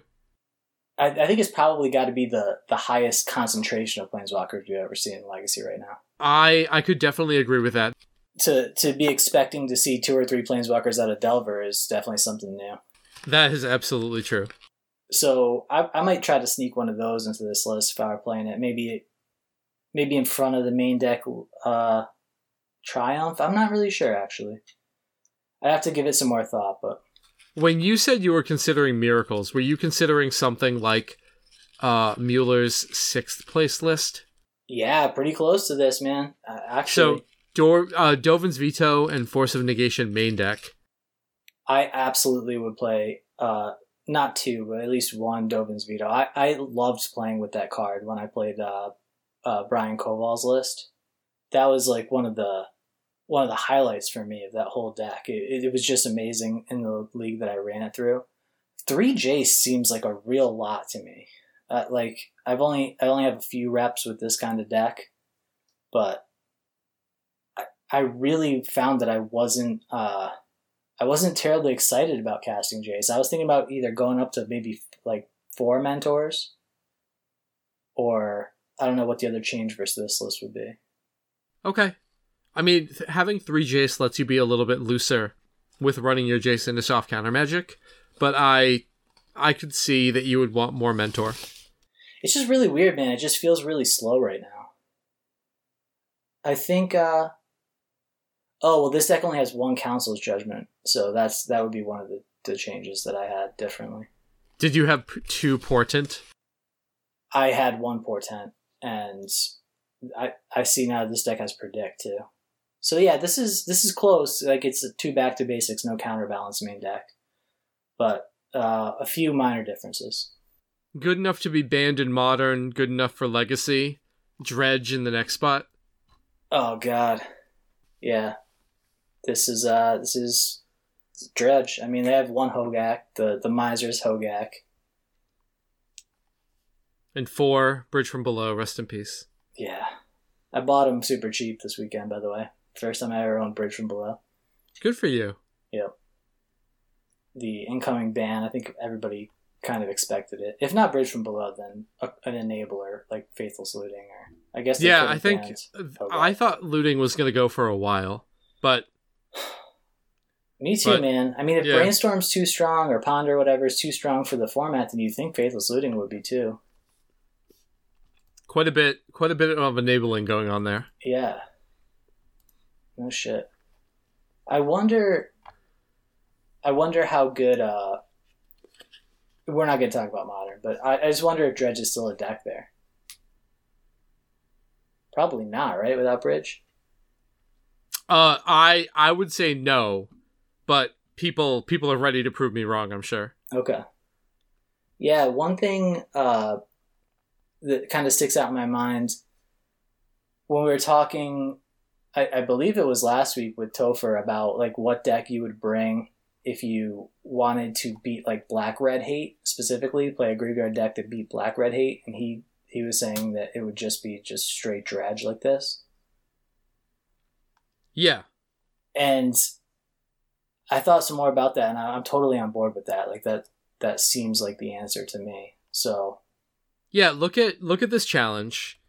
[SPEAKER 1] I, I think it's probably got to be the the highest concentration of planeswalkers you've ever seen in Legacy right now.
[SPEAKER 2] I I could definitely agree with that.
[SPEAKER 1] To to be expecting to see two or three planeswalkers out of Delver is definitely something new.
[SPEAKER 2] That is absolutely true.
[SPEAKER 1] So I, I might try to sneak one of those into this list if I were playing it. Maybe maybe in front of the main deck uh, Triumph. I'm not really sure actually. I'd have to give it some more thought, but
[SPEAKER 2] When you said you were considering miracles, were you considering something like uh Mueller's sixth place list?
[SPEAKER 1] yeah, pretty close to this, man. Uh, actually,
[SPEAKER 2] So Dor- uh, Dovin's Veto and Force of Negation main deck.
[SPEAKER 1] I absolutely would play uh, not two, but at least one Dovin's Veto. I, I loved playing with that card when I played uh, uh, Brian Koval's list. That was like one of the one of the highlights for me of that whole deck. It, it was just amazing in the league that I ran it through. Three Jace seems like a real lot to me. Uh, like I've only I only have a few reps with this kind of deck, but I, I really found that I wasn't uh, I wasn't terribly excited about casting Jace. I was thinking about either going up to maybe like four mentors, or I don't know what the other change versus this list would be.
[SPEAKER 2] Okay. I mean, th- having three Jace lets you be a little bit looser with running your Jace into soft counter magic, but I I could see that you would want more mentor.
[SPEAKER 1] It's just really weird, man. It just feels really slow right now. I think. uh Oh well, this deck only has one Council's Judgment, so that's that would be one of the, the changes that I had differently.
[SPEAKER 2] Did you have p- two Portent?
[SPEAKER 1] I had one Portent, and I I see now this deck has Predict too. So yeah, this is this is close. Like it's a two back to basics, no counterbalance main deck, but uh, a few minor differences.
[SPEAKER 2] Good enough to be banned in modern, good enough for legacy. Dredge in the next spot.
[SPEAKER 1] Oh God, yeah. This is uh this is Dredge. I mean, they have one Hogaak, the the Miser's Hogaak.
[SPEAKER 2] And four, Bridge from Below, rest in peace.
[SPEAKER 1] Yeah. I bought them super cheap this weekend, by the way. First time I ever owned Bridge from Below.
[SPEAKER 2] Good for you.
[SPEAKER 1] Yep. The incoming ban, I think everybody kind of expected it. If not Bridge from Below, then a, an enabler like Faithless Looting, or I guess.
[SPEAKER 2] Yeah, I think I thought looting was going to go for a while, but [SIGHS]
[SPEAKER 1] Me too,
[SPEAKER 2] but-
[SPEAKER 1] man. I mean, if
[SPEAKER 2] yeah.
[SPEAKER 1] Brainstorm's too strong or Ponder, whatever, is too strong for the format, then you think Faithless Looting would be too.
[SPEAKER 2] Quite a bit quite a bit of enabling going on there.
[SPEAKER 1] Yeah. No shit. I wonder. I wonder how good. uh We're not going to talk about modern, but I, I just wonder if Dredge is still a deck there. Probably not, right? Without Bridge.
[SPEAKER 2] Uh I I would say no, but people people are ready to prove me wrong, I'm sure.
[SPEAKER 1] Okay. Yeah, one thing uh, that kind of sticks out in my mind when we were talking, I, I believe it was last week with Topher about like what deck you would bring if you wanted to beat like black red hate specifically, play a graveyard deck that beat black red hate, and he he was saying that it would just be just straight dredge like this.
[SPEAKER 2] Yeah.
[SPEAKER 1] and I thought some more about that, and I- I'm totally on board with that. Like that, that seems like the answer to me. So
[SPEAKER 2] Yeah, look at look at this challenge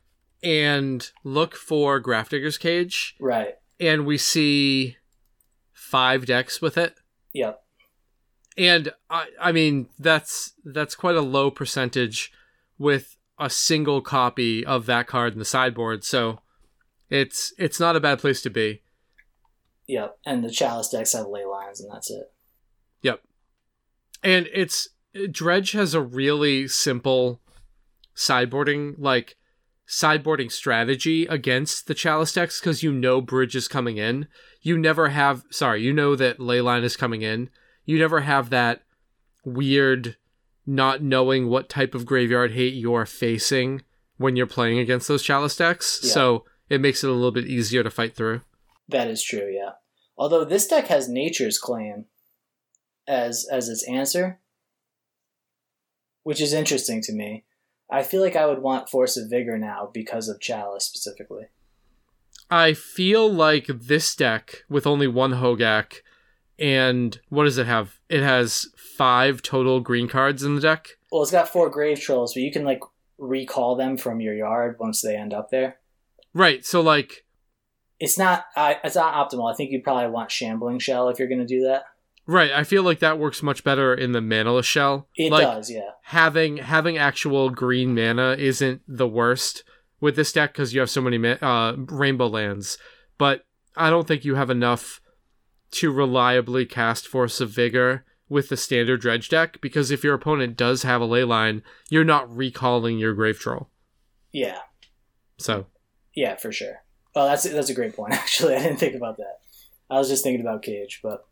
[SPEAKER 2] and look for Grafdigger's Cage
[SPEAKER 1] right,
[SPEAKER 2] and we see five decks with it.
[SPEAKER 1] yep,
[SPEAKER 2] And I I mean that's that's quite a low percentage with a single copy of that card in the sideboard. So it's it's not a bad place to be.
[SPEAKER 1] yep. And the chalice decks have ley lines, and that's it. Yep.
[SPEAKER 2] And it's Dredge has a really simple sideboarding like sideboarding strategy against the chalice decks because you know bridge is coming in. You never have sorry, you know that leyline is coming in. You never have that weird not knowing what type of graveyard hate you're facing when you're playing against those chalice decks.
[SPEAKER 1] Yeah.
[SPEAKER 2] So it makes it a little bit easier to fight through.
[SPEAKER 1] That is true, yeah. Although this deck has Nature's Claim as as its answer, which is interesting to me. I feel like I would want Force of Vigor now because of Chalice specifically.
[SPEAKER 2] I feel like this deck with only one Hogaak and what does it have? It has five total green cards in the deck.
[SPEAKER 1] Well, it's got four Grave Trolls, but you can like recall them from your yard once they end up there.
[SPEAKER 2] Right. So like
[SPEAKER 1] It's not. I it's not optimal. I think you'd probably want Shambling Shell if you're going to do that.
[SPEAKER 2] Right, I feel like that works much better in the manaless shell.
[SPEAKER 1] It
[SPEAKER 2] like
[SPEAKER 1] does, yeah.
[SPEAKER 2] having having actual green mana isn't the worst with this deck because you have so many ma- uh, rainbow lands, but I don't think you have enough to reliably cast Force of Vigor with the standard dredge deck because if your opponent does have a ley line, you're not recalling your grave troll.
[SPEAKER 1] Yeah,
[SPEAKER 2] So
[SPEAKER 1] yeah, for sure. Well, that's that's a great point. [LAUGHS] Actually, I didn't think about that. I was just thinking about Cage, but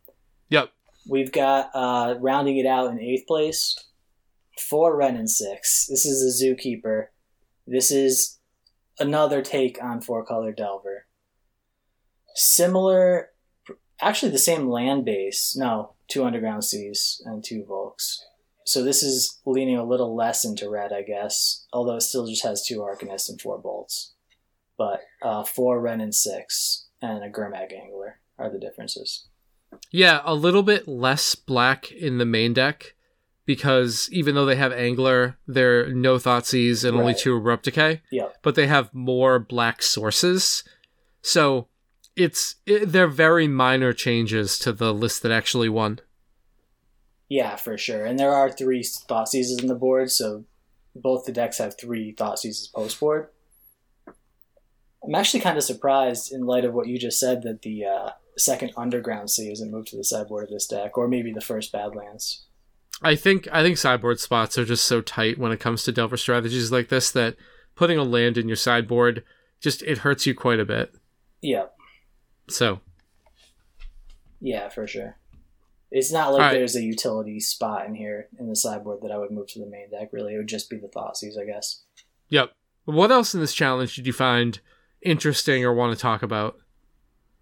[SPEAKER 2] Yep.
[SPEAKER 1] We've got uh, rounding it out in eighth place, four Wrenn and six. This is a Zookeeper. This is another take on Four Color Delver. Similar, actually the same land base. No, two Underground Seas and two Volks. So this is leaning a little less into red, I guess. Although it still just has two Arcanists and four Bolts. But uh, four Wrenn and six and a Gurmag Angler are the differences.
[SPEAKER 2] Yeah, a little bit less black in the main deck because even though they have Angler, they're no Thoughtseize and only
[SPEAKER 1] Right.
[SPEAKER 2] two Abrupt Decay,
[SPEAKER 1] Yep.
[SPEAKER 2] but they have more black sources. So it's it, they're very minor changes to the list that actually won.
[SPEAKER 1] Yeah, for sure. And there are three Thoughtseizes in the board, so both the decks have three Thoughtseizes post board. I'm actually kind of surprised in light of what you just said that the uh, second underground sea and move to the sideboard of this deck, or maybe the first Badlands.
[SPEAKER 2] I think I think sideboard spots are just so tight when it comes to Delver strategies like this that putting a land in your sideboard just it hurts you quite a bit.
[SPEAKER 1] Yeah,
[SPEAKER 2] So
[SPEAKER 1] yeah, for sure. It's not like
[SPEAKER 2] Alright.
[SPEAKER 1] there's a utility spot in here in the sideboard that I would move to the main deck. Really, it would just be the Thoughtseize, I guess.
[SPEAKER 2] Yep. What else in this challenge did you find interesting or want to talk about?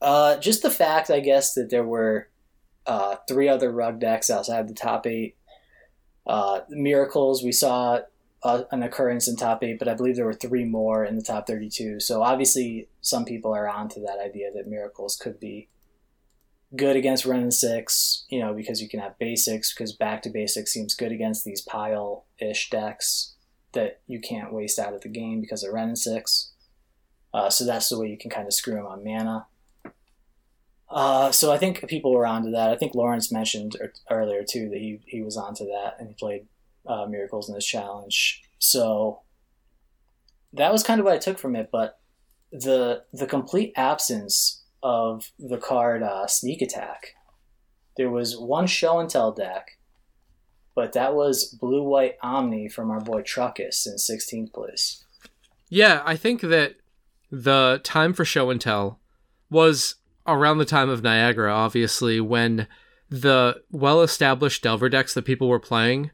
[SPEAKER 1] Uh, just the fact, I guess, that there were uh, three other rug decks outside the top eight. Uh, Miracles, we saw uh, an occurrence in top eight, but I believe there were three more in the top 32. So obviously, some people are onto that idea that miracles could be good against Wrenn and six, you know, because you can have basics, because back to basics seems good against these pile ish decks that you can't waste out of the game because of Wrenn and six. Uh, so that's the way you can kind of screw them on mana. Uh, so I think people were onto that. I think Lawrence mentioned earlier too that he, he was onto that and he played uh, miracles in this challenge. So that was kind of what I took from it. But the the complete absence of the card uh, Sneak Attack. There was one show and tell deck, but that was Blue White Omni from our boy Truckus in 16th place.
[SPEAKER 2] Yeah, I think that the time for show and tell was around the time of Niagara, obviously, when the well established Delver decks that people were playing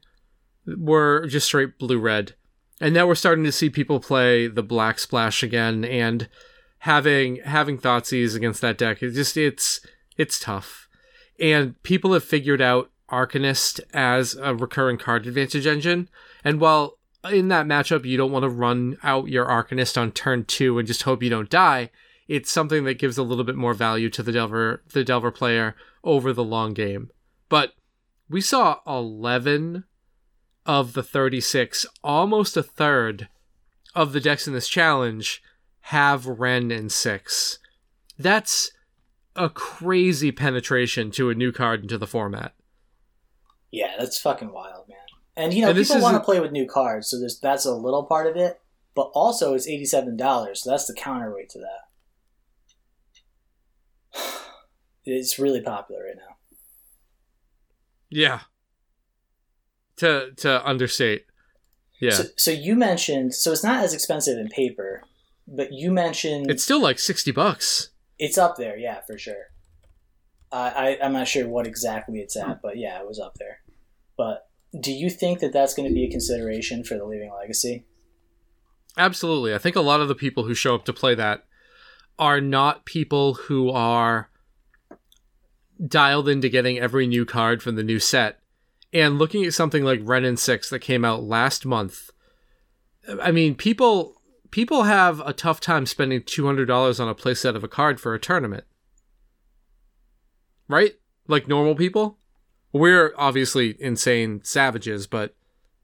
[SPEAKER 2] were just straight blue red. And now we're starting to see people play the black splash again and having having Thoughtseize against that deck. It just it's it's tough. And people have figured out Arcanist as a recurring card advantage engine. And while in that matchup you don't want to run out your Arcanist on turn two and just hope you don't die, it's something that gives a little bit more value to the Delver the Delver player over the long game. But we saw 11 of the 36, almost a third of the decks in this challenge have Wrenn and 6. That's a crazy penetration to a new card into the format.
[SPEAKER 1] Yeah, that's fucking wild, man. And you know, and people want to play with new cards, so there's that's a little part of it, but also it's eighty-seven dollars, so that's the counterweight to that. It's really popular right now.
[SPEAKER 2] Yeah. To to understate. Yeah.
[SPEAKER 1] So, so you mentioned so it's not as expensive in paper, but you mentioned
[SPEAKER 2] it's still like sixty bucks.
[SPEAKER 1] It's up there, yeah, for sure. Uh, I I'm not sure what exactly it's at, but yeah, it was up there. But do you think that that's going to be a consideration for the Leaving Legacy?
[SPEAKER 2] Absolutely. I think a lot of the people who show up to play that are not people who are dialed into getting every new card from the new set. And looking at something like Wrenn and 6 that came out last month, I mean, people people have a tough time spending $200 on a playset of a card for a tournament. Right? Like normal people? We're obviously insane savages, but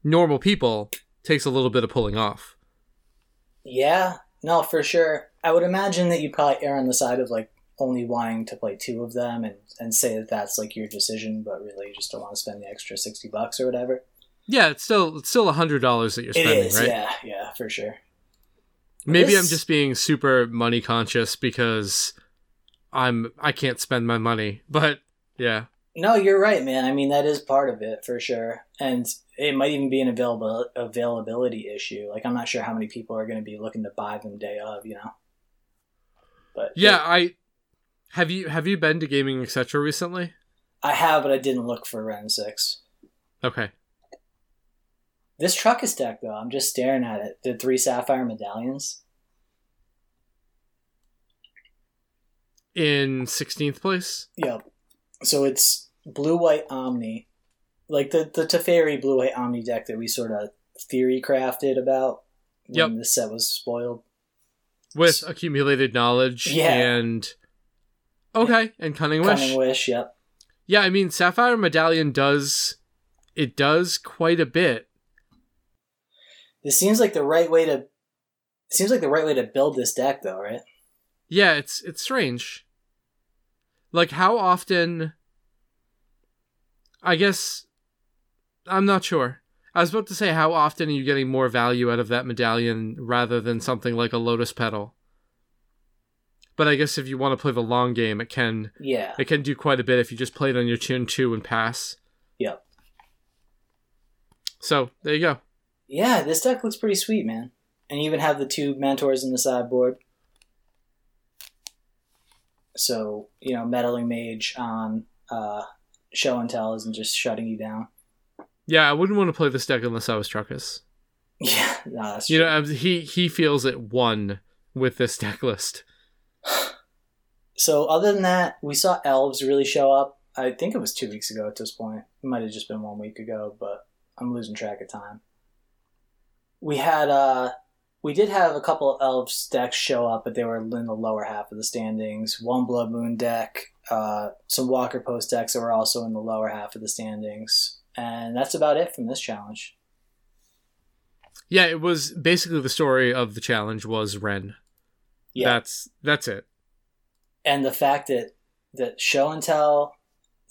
[SPEAKER 2] normal people takes a little bit of pulling off.
[SPEAKER 1] Yeah, no, for sure. I would imagine that you probably err on the side of like only wanting to play two of them and, and say that that's like your decision, but really you just don't want to spend the extra 60 bucks or whatever.
[SPEAKER 2] Yeah, it's still it's still a hundred dollars that you're spending, right?
[SPEAKER 1] Yeah, yeah, for sure.
[SPEAKER 2] Maybe this... I'm just being super money conscious because I'm I can't spend my money, but yeah.
[SPEAKER 1] No, you're right, man. I mean that is part of it for sure, and it might even be an available availability issue. Like I'm not sure how many people are going to be looking to buy them day of, you know.
[SPEAKER 2] But yeah, it, I have you have you been to gaming etc. recently?
[SPEAKER 1] I have, but I didn't look for Wrenn six.
[SPEAKER 2] Okay.
[SPEAKER 1] This Truckus deck though, I'm just staring at it. The three sapphire medallions.
[SPEAKER 2] In sixteenth place.
[SPEAKER 1] Yep. So it's blue white Omni, like the the Teferi blue white Omni deck that we sort of theory crafted about when yep. the set was spoiled.
[SPEAKER 2] With accumulated knowledge yeah. and Okay, and Cunning Wish.
[SPEAKER 1] Cunning Wish, yep.
[SPEAKER 2] Yeah, I mean Sapphire Medallion does it does quite a bit.
[SPEAKER 1] This seems like the right way to seems like the right way to build this deck though, right?
[SPEAKER 2] Yeah, it's it's strange. Like how often I guess I'm not sure. I was about to say how often are you getting more value out of that medallion rather than something like a lotus petal? But I guess if you want to play the long game, it can
[SPEAKER 1] yeah
[SPEAKER 2] it can do quite a bit if you just play it on your tune two and pass.
[SPEAKER 1] Yep.
[SPEAKER 2] So there you go.
[SPEAKER 1] Yeah, this deck looks pretty sweet, man. And you even have the two mentors in the sideboard. So you know, meddling mage on uh, show and tell isn't just shutting you down.
[SPEAKER 2] Yeah, I wouldn't want to play this deck unless I was Truckus. [LAUGHS]
[SPEAKER 1] Yeah, no,
[SPEAKER 2] you know, he he feels it one with this deck list.
[SPEAKER 1] So other than that, we saw elves really show up. I think it was two weeks ago at this point. It might have just been one week ago, but I'm losing track of time. we had uh we did have a couple of elves decks show up, but they were in the lower half of the standings. One Blood Moon deck, uh, some Walker Post decks that were also in the lower half of the standings, and that's about it from this challenge.
[SPEAKER 2] Yeah, it was basically the story of the challenge was Wrenn.
[SPEAKER 1] Yeah,
[SPEAKER 2] That's that's it.
[SPEAKER 1] and the fact that that show and tell,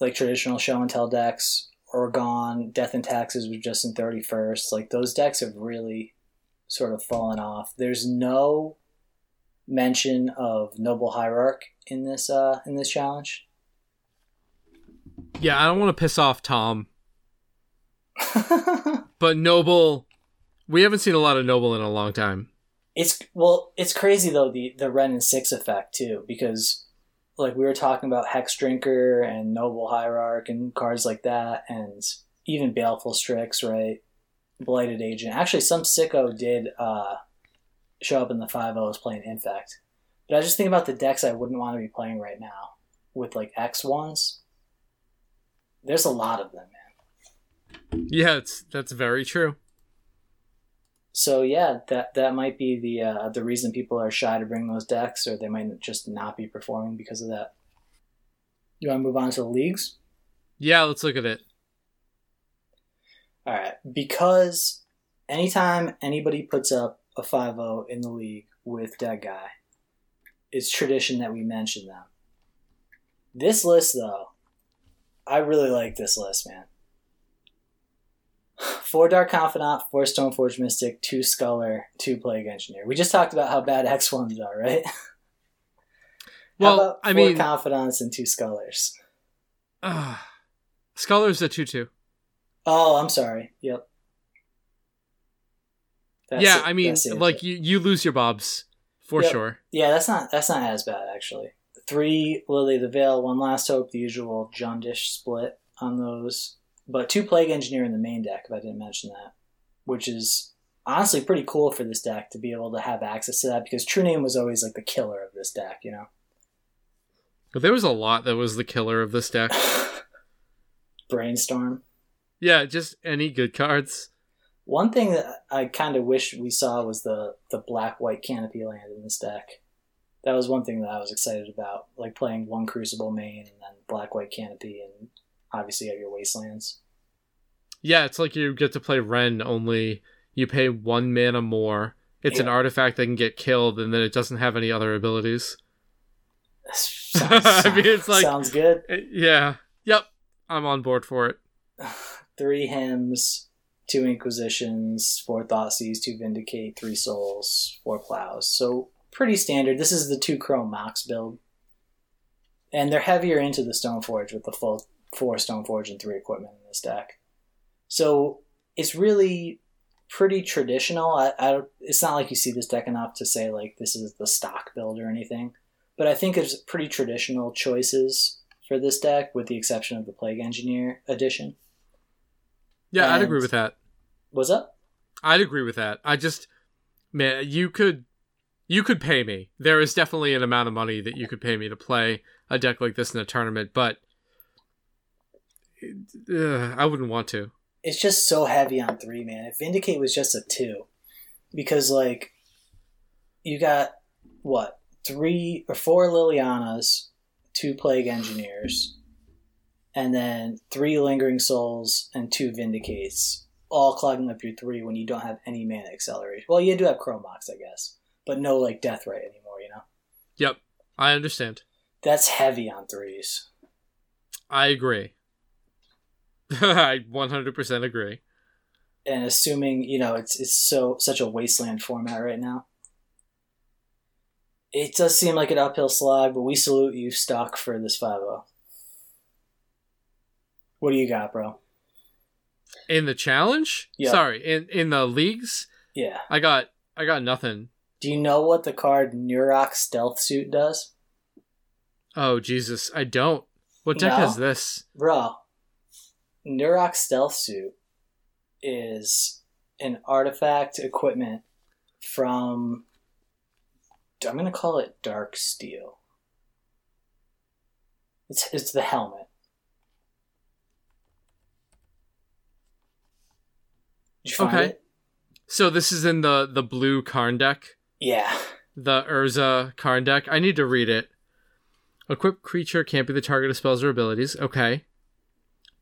[SPEAKER 1] like traditional show and tell decks, are gone. Death and Taxes was just in thirty first. Like those decks have really sort of fallen off. There's no mention of Noble Hierarch in this uh in this challenge.
[SPEAKER 2] Yeah, I don't want to piss off Tom, [LAUGHS] but Noble we haven't seen a lot of Noble in a long time.
[SPEAKER 1] It's well, it's crazy though the the Wrenn and Six effect too because like we were talking about Hexdrinker and Noble Hierarch and cards like that and even Baleful Strix, right? Blighted Agent. Actually, some sicko did uh, show up in the five O's playing Infect. But I just think about the decks I wouldn't want to be playing right now with like X ones. There's a lot of them, man.
[SPEAKER 2] Yeah, it's that's very true.
[SPEAKER 1] So yeah, that that might be the uh, the reason people are shy to bring those decks, or they might just not be performing because of that. You want to move on to the leagues?
[SPEAKER 2] Yeah, let's look at it.
[SPEAKER 1] All right, because anytime anybody puts up a 5-0 in the league with that guy, it's tradition that we mention them. This list, though, I really like this list, man. Four Dark Confidant, four Stoneforge Mystic, two Sculler, two Plague Engineer. We just talked about how bad X ones are, right?
[SPEAKER 2] Well,
[SPEAKER 1] how about
[SPEAKER 2] I
[SPEAKER 1] four
[SPEAKER 2] mean,
[SPEAKER 1] Confidants and two Scullers?
[SPEAKER 2] uh, Sculler's a two-two.
[SPEAKER 1] Oh, I'm sorry. Yep. That's
[SPEAKER 2] yeah,
[SPEAKER 1] it.
[SPEAKER 2] I mean,
[SPEAKER 1] it.
[SPEAKER 2] like you you lose your bobs for
[SPEAKER 1] Yep.
[SPEAKER 2] sure.
[SPEAKER 1] Yeah, that's not that's not as bad actually. Three Lily the Veil, one Last Hope, the usual Jundish split on those, but two Plague Engineer in the main deck. If I didn't mention that, which is honestly pretty cool for this deck to be able to have access to that because True Name was always like the killer of this deck, you know.
[SPEAKER 2] But there was a lot that was the killer of this deck. [LAUGHS]
[SPEAKER 1] Brainstorm.
[SPEAKER 2] yeah, just any good cards.
[SPEAKER 1] One thing that I kind of wish we saw was the the black white canopy land in this deck. That was one thing that I was excited about, like playing one Crucible main and then black white canopy, and obviously you have your wastelands.
[SPEAKER 2] Yeah, it's like you get to play Wrenn, only you pay one mana more. It's an artifact that can get killed, and then it doesn't have any other abilities. [LAUGHS]
[SPEAKER 1] Sounds,
[SPEAKER 2] I mean, it's like-
[SPEAKER 1] sounds good.
[SPEAKER 2] Uh, Yeah. Yep. I'm on board for it. [SIGHS]
[SPEAKER 1] Three hymns, two inquisitions, four thoughtseize, two vindicate, three souls, four plows. So pretty standard. This is the two chrome mox build, and they're heavier into the Stoneforge with the full four Stoneforge and three equipment in this deck. So it's really pretty traditional. I, I it's not like you see this deck enough to say like this is the stock build or anything, but I think it's pretty traditional choices for this deck, with the exception of the Plague Engineer edition.
[SPEAKER 2] Yeah, I'd agree with that.
[SPEAKER 1] What's up?
[SPEAKER 2] I'd agree with that. I just, man, you could, you could pay me. There is definitely an amount of money that you could pay me to play a deck like this in a tournament, but uh, I wouldn't want to.
[SPEAKER 1] It's just so heavy on three, man. If Vindicate was just a two, because like you got what three or four Lilianas, two Plague Engineers, and then three Lingering Souls and two Vindicates, all clogging up your three when you don't have any mana acceleration. Well, you do have Chrome Mox, I guess, but no like Deathrite anymore. You know,
[SPEAKER 2] Yep, I understand.
[SPEAKER 1] that's heavy on threes.
[SPEAKER 2] I agree. I 100% agree.
[SPEAKER 1] and assuming you know it's it's so such a wasteland format right now. It does seem like an uphill slog, but we salute you, Stock, for this 5 What do you got, bro?
[SPEAKER 2] In the challenge?
[SPEAKER 1] Yeah.
[SPEAKER 2] Sorry, in in the leagues,
[SPEAKER 1] Yeah.
[SPEAKER 2] I got I got nothing.
[SPEAKER 1] Do you know what the card Neurok Stealth Suit does?
[SPEAKER 2] Oh Jesus, I don't. What deck
[SPEAKER 1] No?
[SPEAKER 2] has this?
[SPEAKER 1] Bro, Neurok Stealth Suit is an artifact equipment from. I'm going to call it Darksteel. It's, it's the helmet. Did you find
[SPEAKER 2] Okay.
[SPEAKER 1] it?
[SPEAKER 2] So this is in the the blue Karn deck,
[SPEAKER 1] Yeah.
[SPEAKER 2] the Urza Karn deck. I need to read it. Equipped creature can't be the target of spells or abilities. Okay.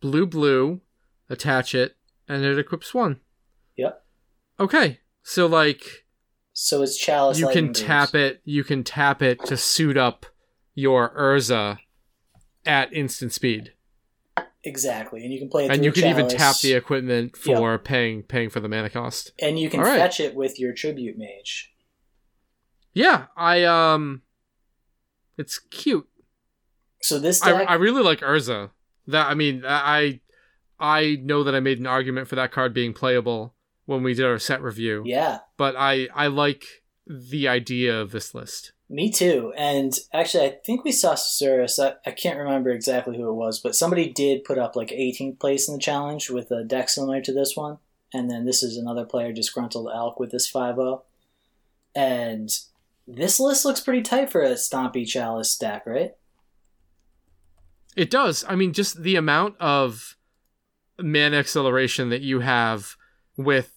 [SPEAKER 2] Blue blue, attach it, and it equips one.
[SPEAKER 1] Yep.
[SPEAKER 2] Okay. So like
[SPEAKER 1] So it's Chalice.
[SPEAKER 2] you can tap it you can tap it to suit up your Urza at instant speed.
[SPEAKER 1] Exactly, and you can play it.
[SPEAKER 2] And you can even tap the equipment for paying paying for the mana cost.
[SPEAKER 1] and you can
[SPEAKER 2] All right.
[SPEAKER 1] fetch it with your tribute mage.
[SPEAKER 2] Yeah, I um it's cute.
[SPEAKER 1] So this
[SPEAKER 2] I, I really like Urza. That I mean, I I know that I made an argument for that card being playable when we did our set review,
[SPEAKER 1] yeah,
[SPEAKER 2] but I I like the idea of this list.
[SPEAKER 1] me too. And actually, I think we saw Susurrus. I, I can't remember exactly who it was, but somebody did put up like 18th place in the challenge with a deck similar to this one. And then this is another player, Disgruntled Elk, with this 5 0. And this list looks pretty tight for a Stompy Chalice stack, right?
[SPEAKER 2] It does. I mean, just the amount of man acceleration that you have with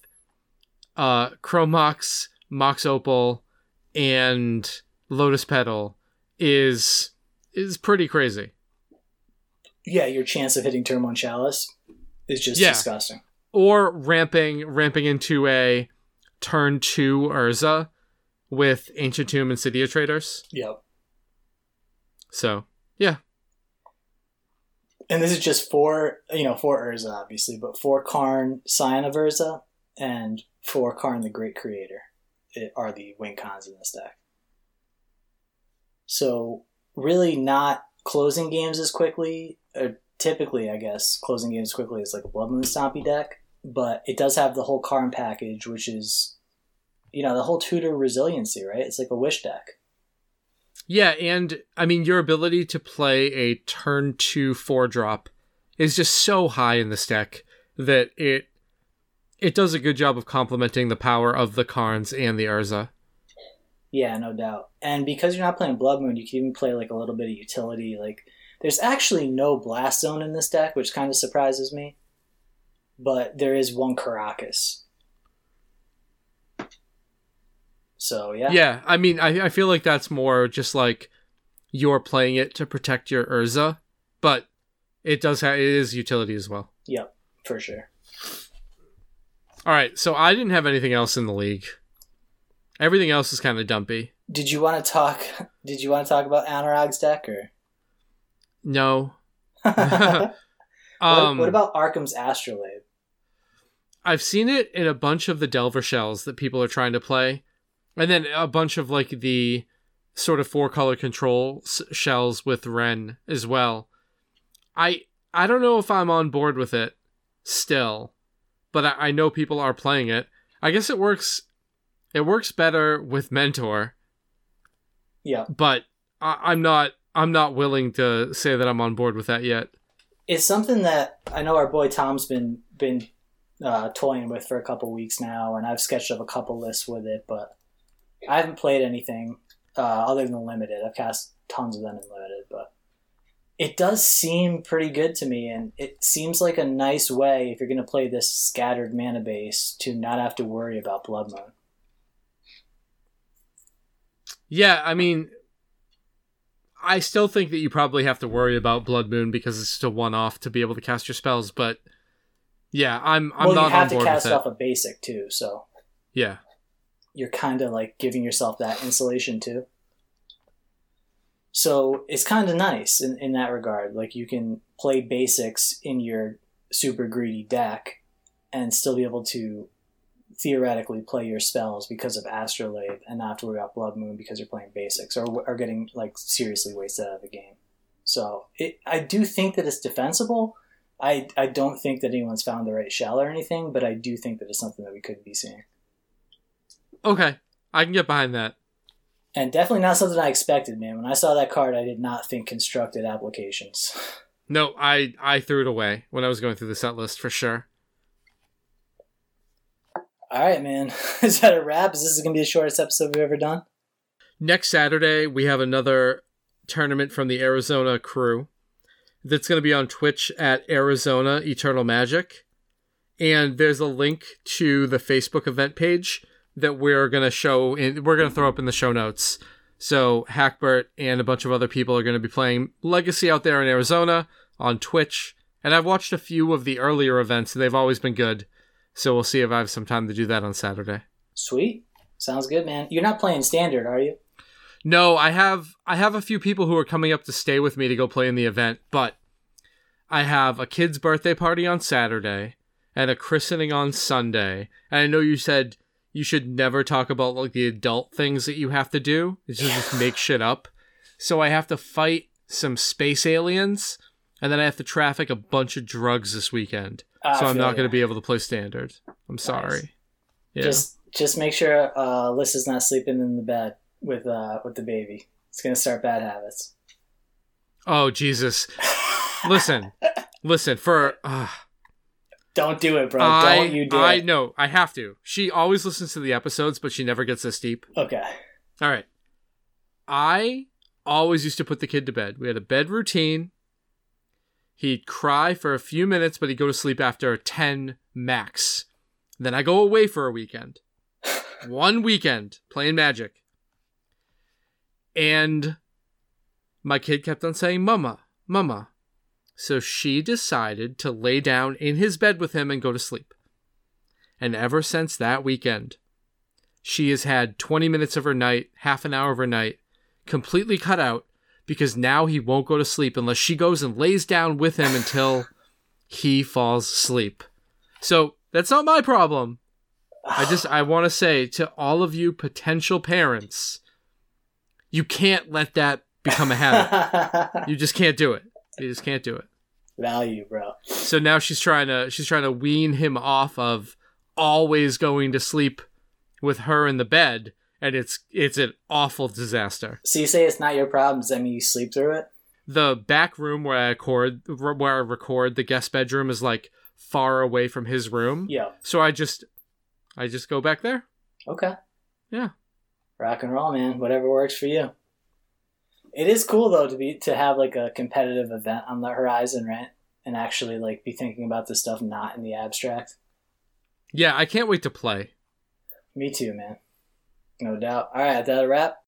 [SPEAKER 2] uh Chromox, Mox Opal, and Lotus Petal is is pretty crazy.
[SPEAKER 1] Yeah, your chance of hitting turn one Chalice is just
[SPEAKER 2] Yeah.
[SPEAKER 1] disgusting.
[SPEAKER 2] Or ramping ramping into a turn two Urza with Ancient Tomb and City of Traitors.
[SPEAKER 1] Yep.
[SPEAKER 2] So yeah.
[SPEAKER 1] And this is just four, you know, four Urza, obviously, but four Karn, Scion of Urza, and four Karn, the Great Creator, it, are the win cons in this deck. So, really not closing games as quickly, or typically, I guess, closing games quickly is like a Blood Moon Stompy deck, but it does have the whole Karn package, which is, you know, the whole tutor resiliency, right? It's like a wish deck.
[SPEAKER 2] Yeah, and I mean your ability to play a turn two four drop is just so high in this deck that it it does a good job of complementing the power of the Karns and the Urza.
[SPEAKER 1] Yeah, no doubt. And because you're not playing Blood Moon, you can even play like a little bit of utility. Like, there's actually no Blast Zone in this deck, which kind of surprises me. But there is one Karakas. So yeah,
[SPEAKER 2] Yeah, I mean I, I feel like that's more just like you're playing it to protect your Urza, but it does have it is utility as well.
[SPEAKER 1] yep, for sure.
[SPEAKER 2] All right, so I didn't have anything else in the league. Everything else is kind of dumpy.
[SPEAKER 1] Did you want to talk? Did you want to talk about Anurag's deck or?
[SPEAKER 2] No. [LAUGHS]
[SPEAKER 1] what,
[SPEAKER 2] Um,
[SPEAKER 1] what about Arcum's Astrolabe?
[SPEAKER 2] I've seen it in a bunch of the Delver shells that people are trying to play, and then a bunch of like the sort of four color control s- shells with Wrenn as well. I I don't know if I'm on board with it still, but I, I know people are playing it. I guess it works. It works better with Mentor,
[SPEAKER 1] Yeah,
[SPEAKER 2] but I, I'm not. I'm not willing to say that I'm on board with that yet.
[SPEAKER 1] it's something that I know our boy Tom's been been uh, toying with for a couple weeks now, and I've sketched up a couple lists with it, but I haven't played anything uh, other than limited. I've cast tons of them in limited, but it does seem pretty good to me, and it seems like a nice way if you're going to play this scattered mana base to not have to worry about Blood Moon.
[SPEAKER 2] Yeah, I mean, I still think that you probably have to worry about Blood Moon because it's just a one-off to be able to cast your spells. But yeah, I'm I'm
[SPEAKER 1] well,
[SPEAKER 2] not
[SPEAKER 1] you have to cast off a basic too, so
[SPEAKER 2] Yeah,
[SPEAKER 1] you're kind of like giving yourself that insulation too. So it's kind of nice in, in that regard. Like you can play basics in your super greedy deck and still be able to theoretically play your spells because of Astrolabe and not have to worry about Blood Moon because you're playing basics or are getting like seriously wasted out of the game. So it, I do think that it's defensible. I, I don't think that anyone's found the right shell or anything, but I do think that it's something that we could be seeing.
[SPEAKER 2] Okay, I can get behind that.
[SPEAKER 1] And definitely not something I expected, man. When I saw that card, I did not think constructed applications.
[SPEAKER 2] No, I I threw it away when I was going through the set list for sure.
[SPEAKER 1] All right, man. [LAUGHS] Is that a wrap? Is this going to be the shortest episode we've ever done?
[SPEAKER 2] Next Saturday we have another tournament from the Arizona crew that's going to be on Twitch at Arizona Eternal Magic, and there's a link to the Facebook event page that we're gonna show in we're gonna throw up in the show notes. So Hackbert and a bunch of other people are gonna be playing Legacy out there in Arizona on Twitch. And I've watched a few of the earlier events, and they've always been good. So we'll see if I have some time to do that on Saturday.
[SPEAKER 1] Sweet. Sounds good, man. You're not playing standard, are you?
[SPEAKER 2] No, I have I have a few people who are coming up to stay with me to go play in the event, but I have a kid's birthday party on Saturday and a christening on Sunday. And I know you said you should never talk about like the adult things that you have to do. It's just, just make shit up. So I have to fight some space aliens and then I have to traffic a bunch of drugs this weekend.
[SPEAKER 1] I
[SPEAKER 2] so I'm not going to be able to play standard. I'm sorry. Yeah.
[SPEAKER 1] Just just make sure uh, Alyssa's not sleeping in the bed with uh, with the baby. It's gonna start bad habits.
[SPEAKER 2] oh Jesus. Listen. Listen for [LAUGHS] uh,
[SPEAKER 1] Don't do it, bro.
[SPEAKER 2] I
[SPEAKER 1] Don't you do
[SPEAKER 2] I
[SPEAKER 1] it.
[SPEAKER 2] know I have to. She always listens to the episodes, but she never gets this deep.
[SPEAKER 1] Okay.
[SPEAKER 2] All right. I always used to put the kid to bed. We had a bed routine. He'd cry for a few minutes, but he'd go to sleep after 10 max. Then I go away for a weekend. [LAUGHS] One weekend playing magic. And my kid kept on saying, Mama, Mama. So she decided to lay down in his bed with him and go to sleep. And ever since that weekend, she has had 20 minutes of her night, half an hour of her night, completely cut out because now he won't go to sleep unless she goes and lays down with him until he falls asleep. So that's not my problem. I just I want to say to all of you potential parents, you can't let that become a habit. [LAUGHS] You just can't do it. You just can't do it.
[SPEAKER 1] Value, bro.
[SPEAKER 2] So now she's trying to she's trying to wean him off of always going to sleep with her in the bed and it's it's an awful disaster.
[SPEAKER 1] So you say it's not your problem. Does that mean you sleep through it?
[SPEAKER 2] The back room where I record where I record the guest bedroom is like far away from his room.
[SPEAKER 1] Yeah.
[SPEAKER 2] So I just I just go back there.
[SPEAKER 1] Okay.
[SPEAKER 2] Yeah.
[SPEAKER 1] Rock and roll, man. Whatever works for you. It is cool though to be to have like a competitive event on the horizon, right? And actually like be thinking about this stuff not in the abstract.
[SPEAKER 2] Yeah, I can't wait to play.
[SPEAKER 1] Me too, man. No doubt. All right, that a wrap.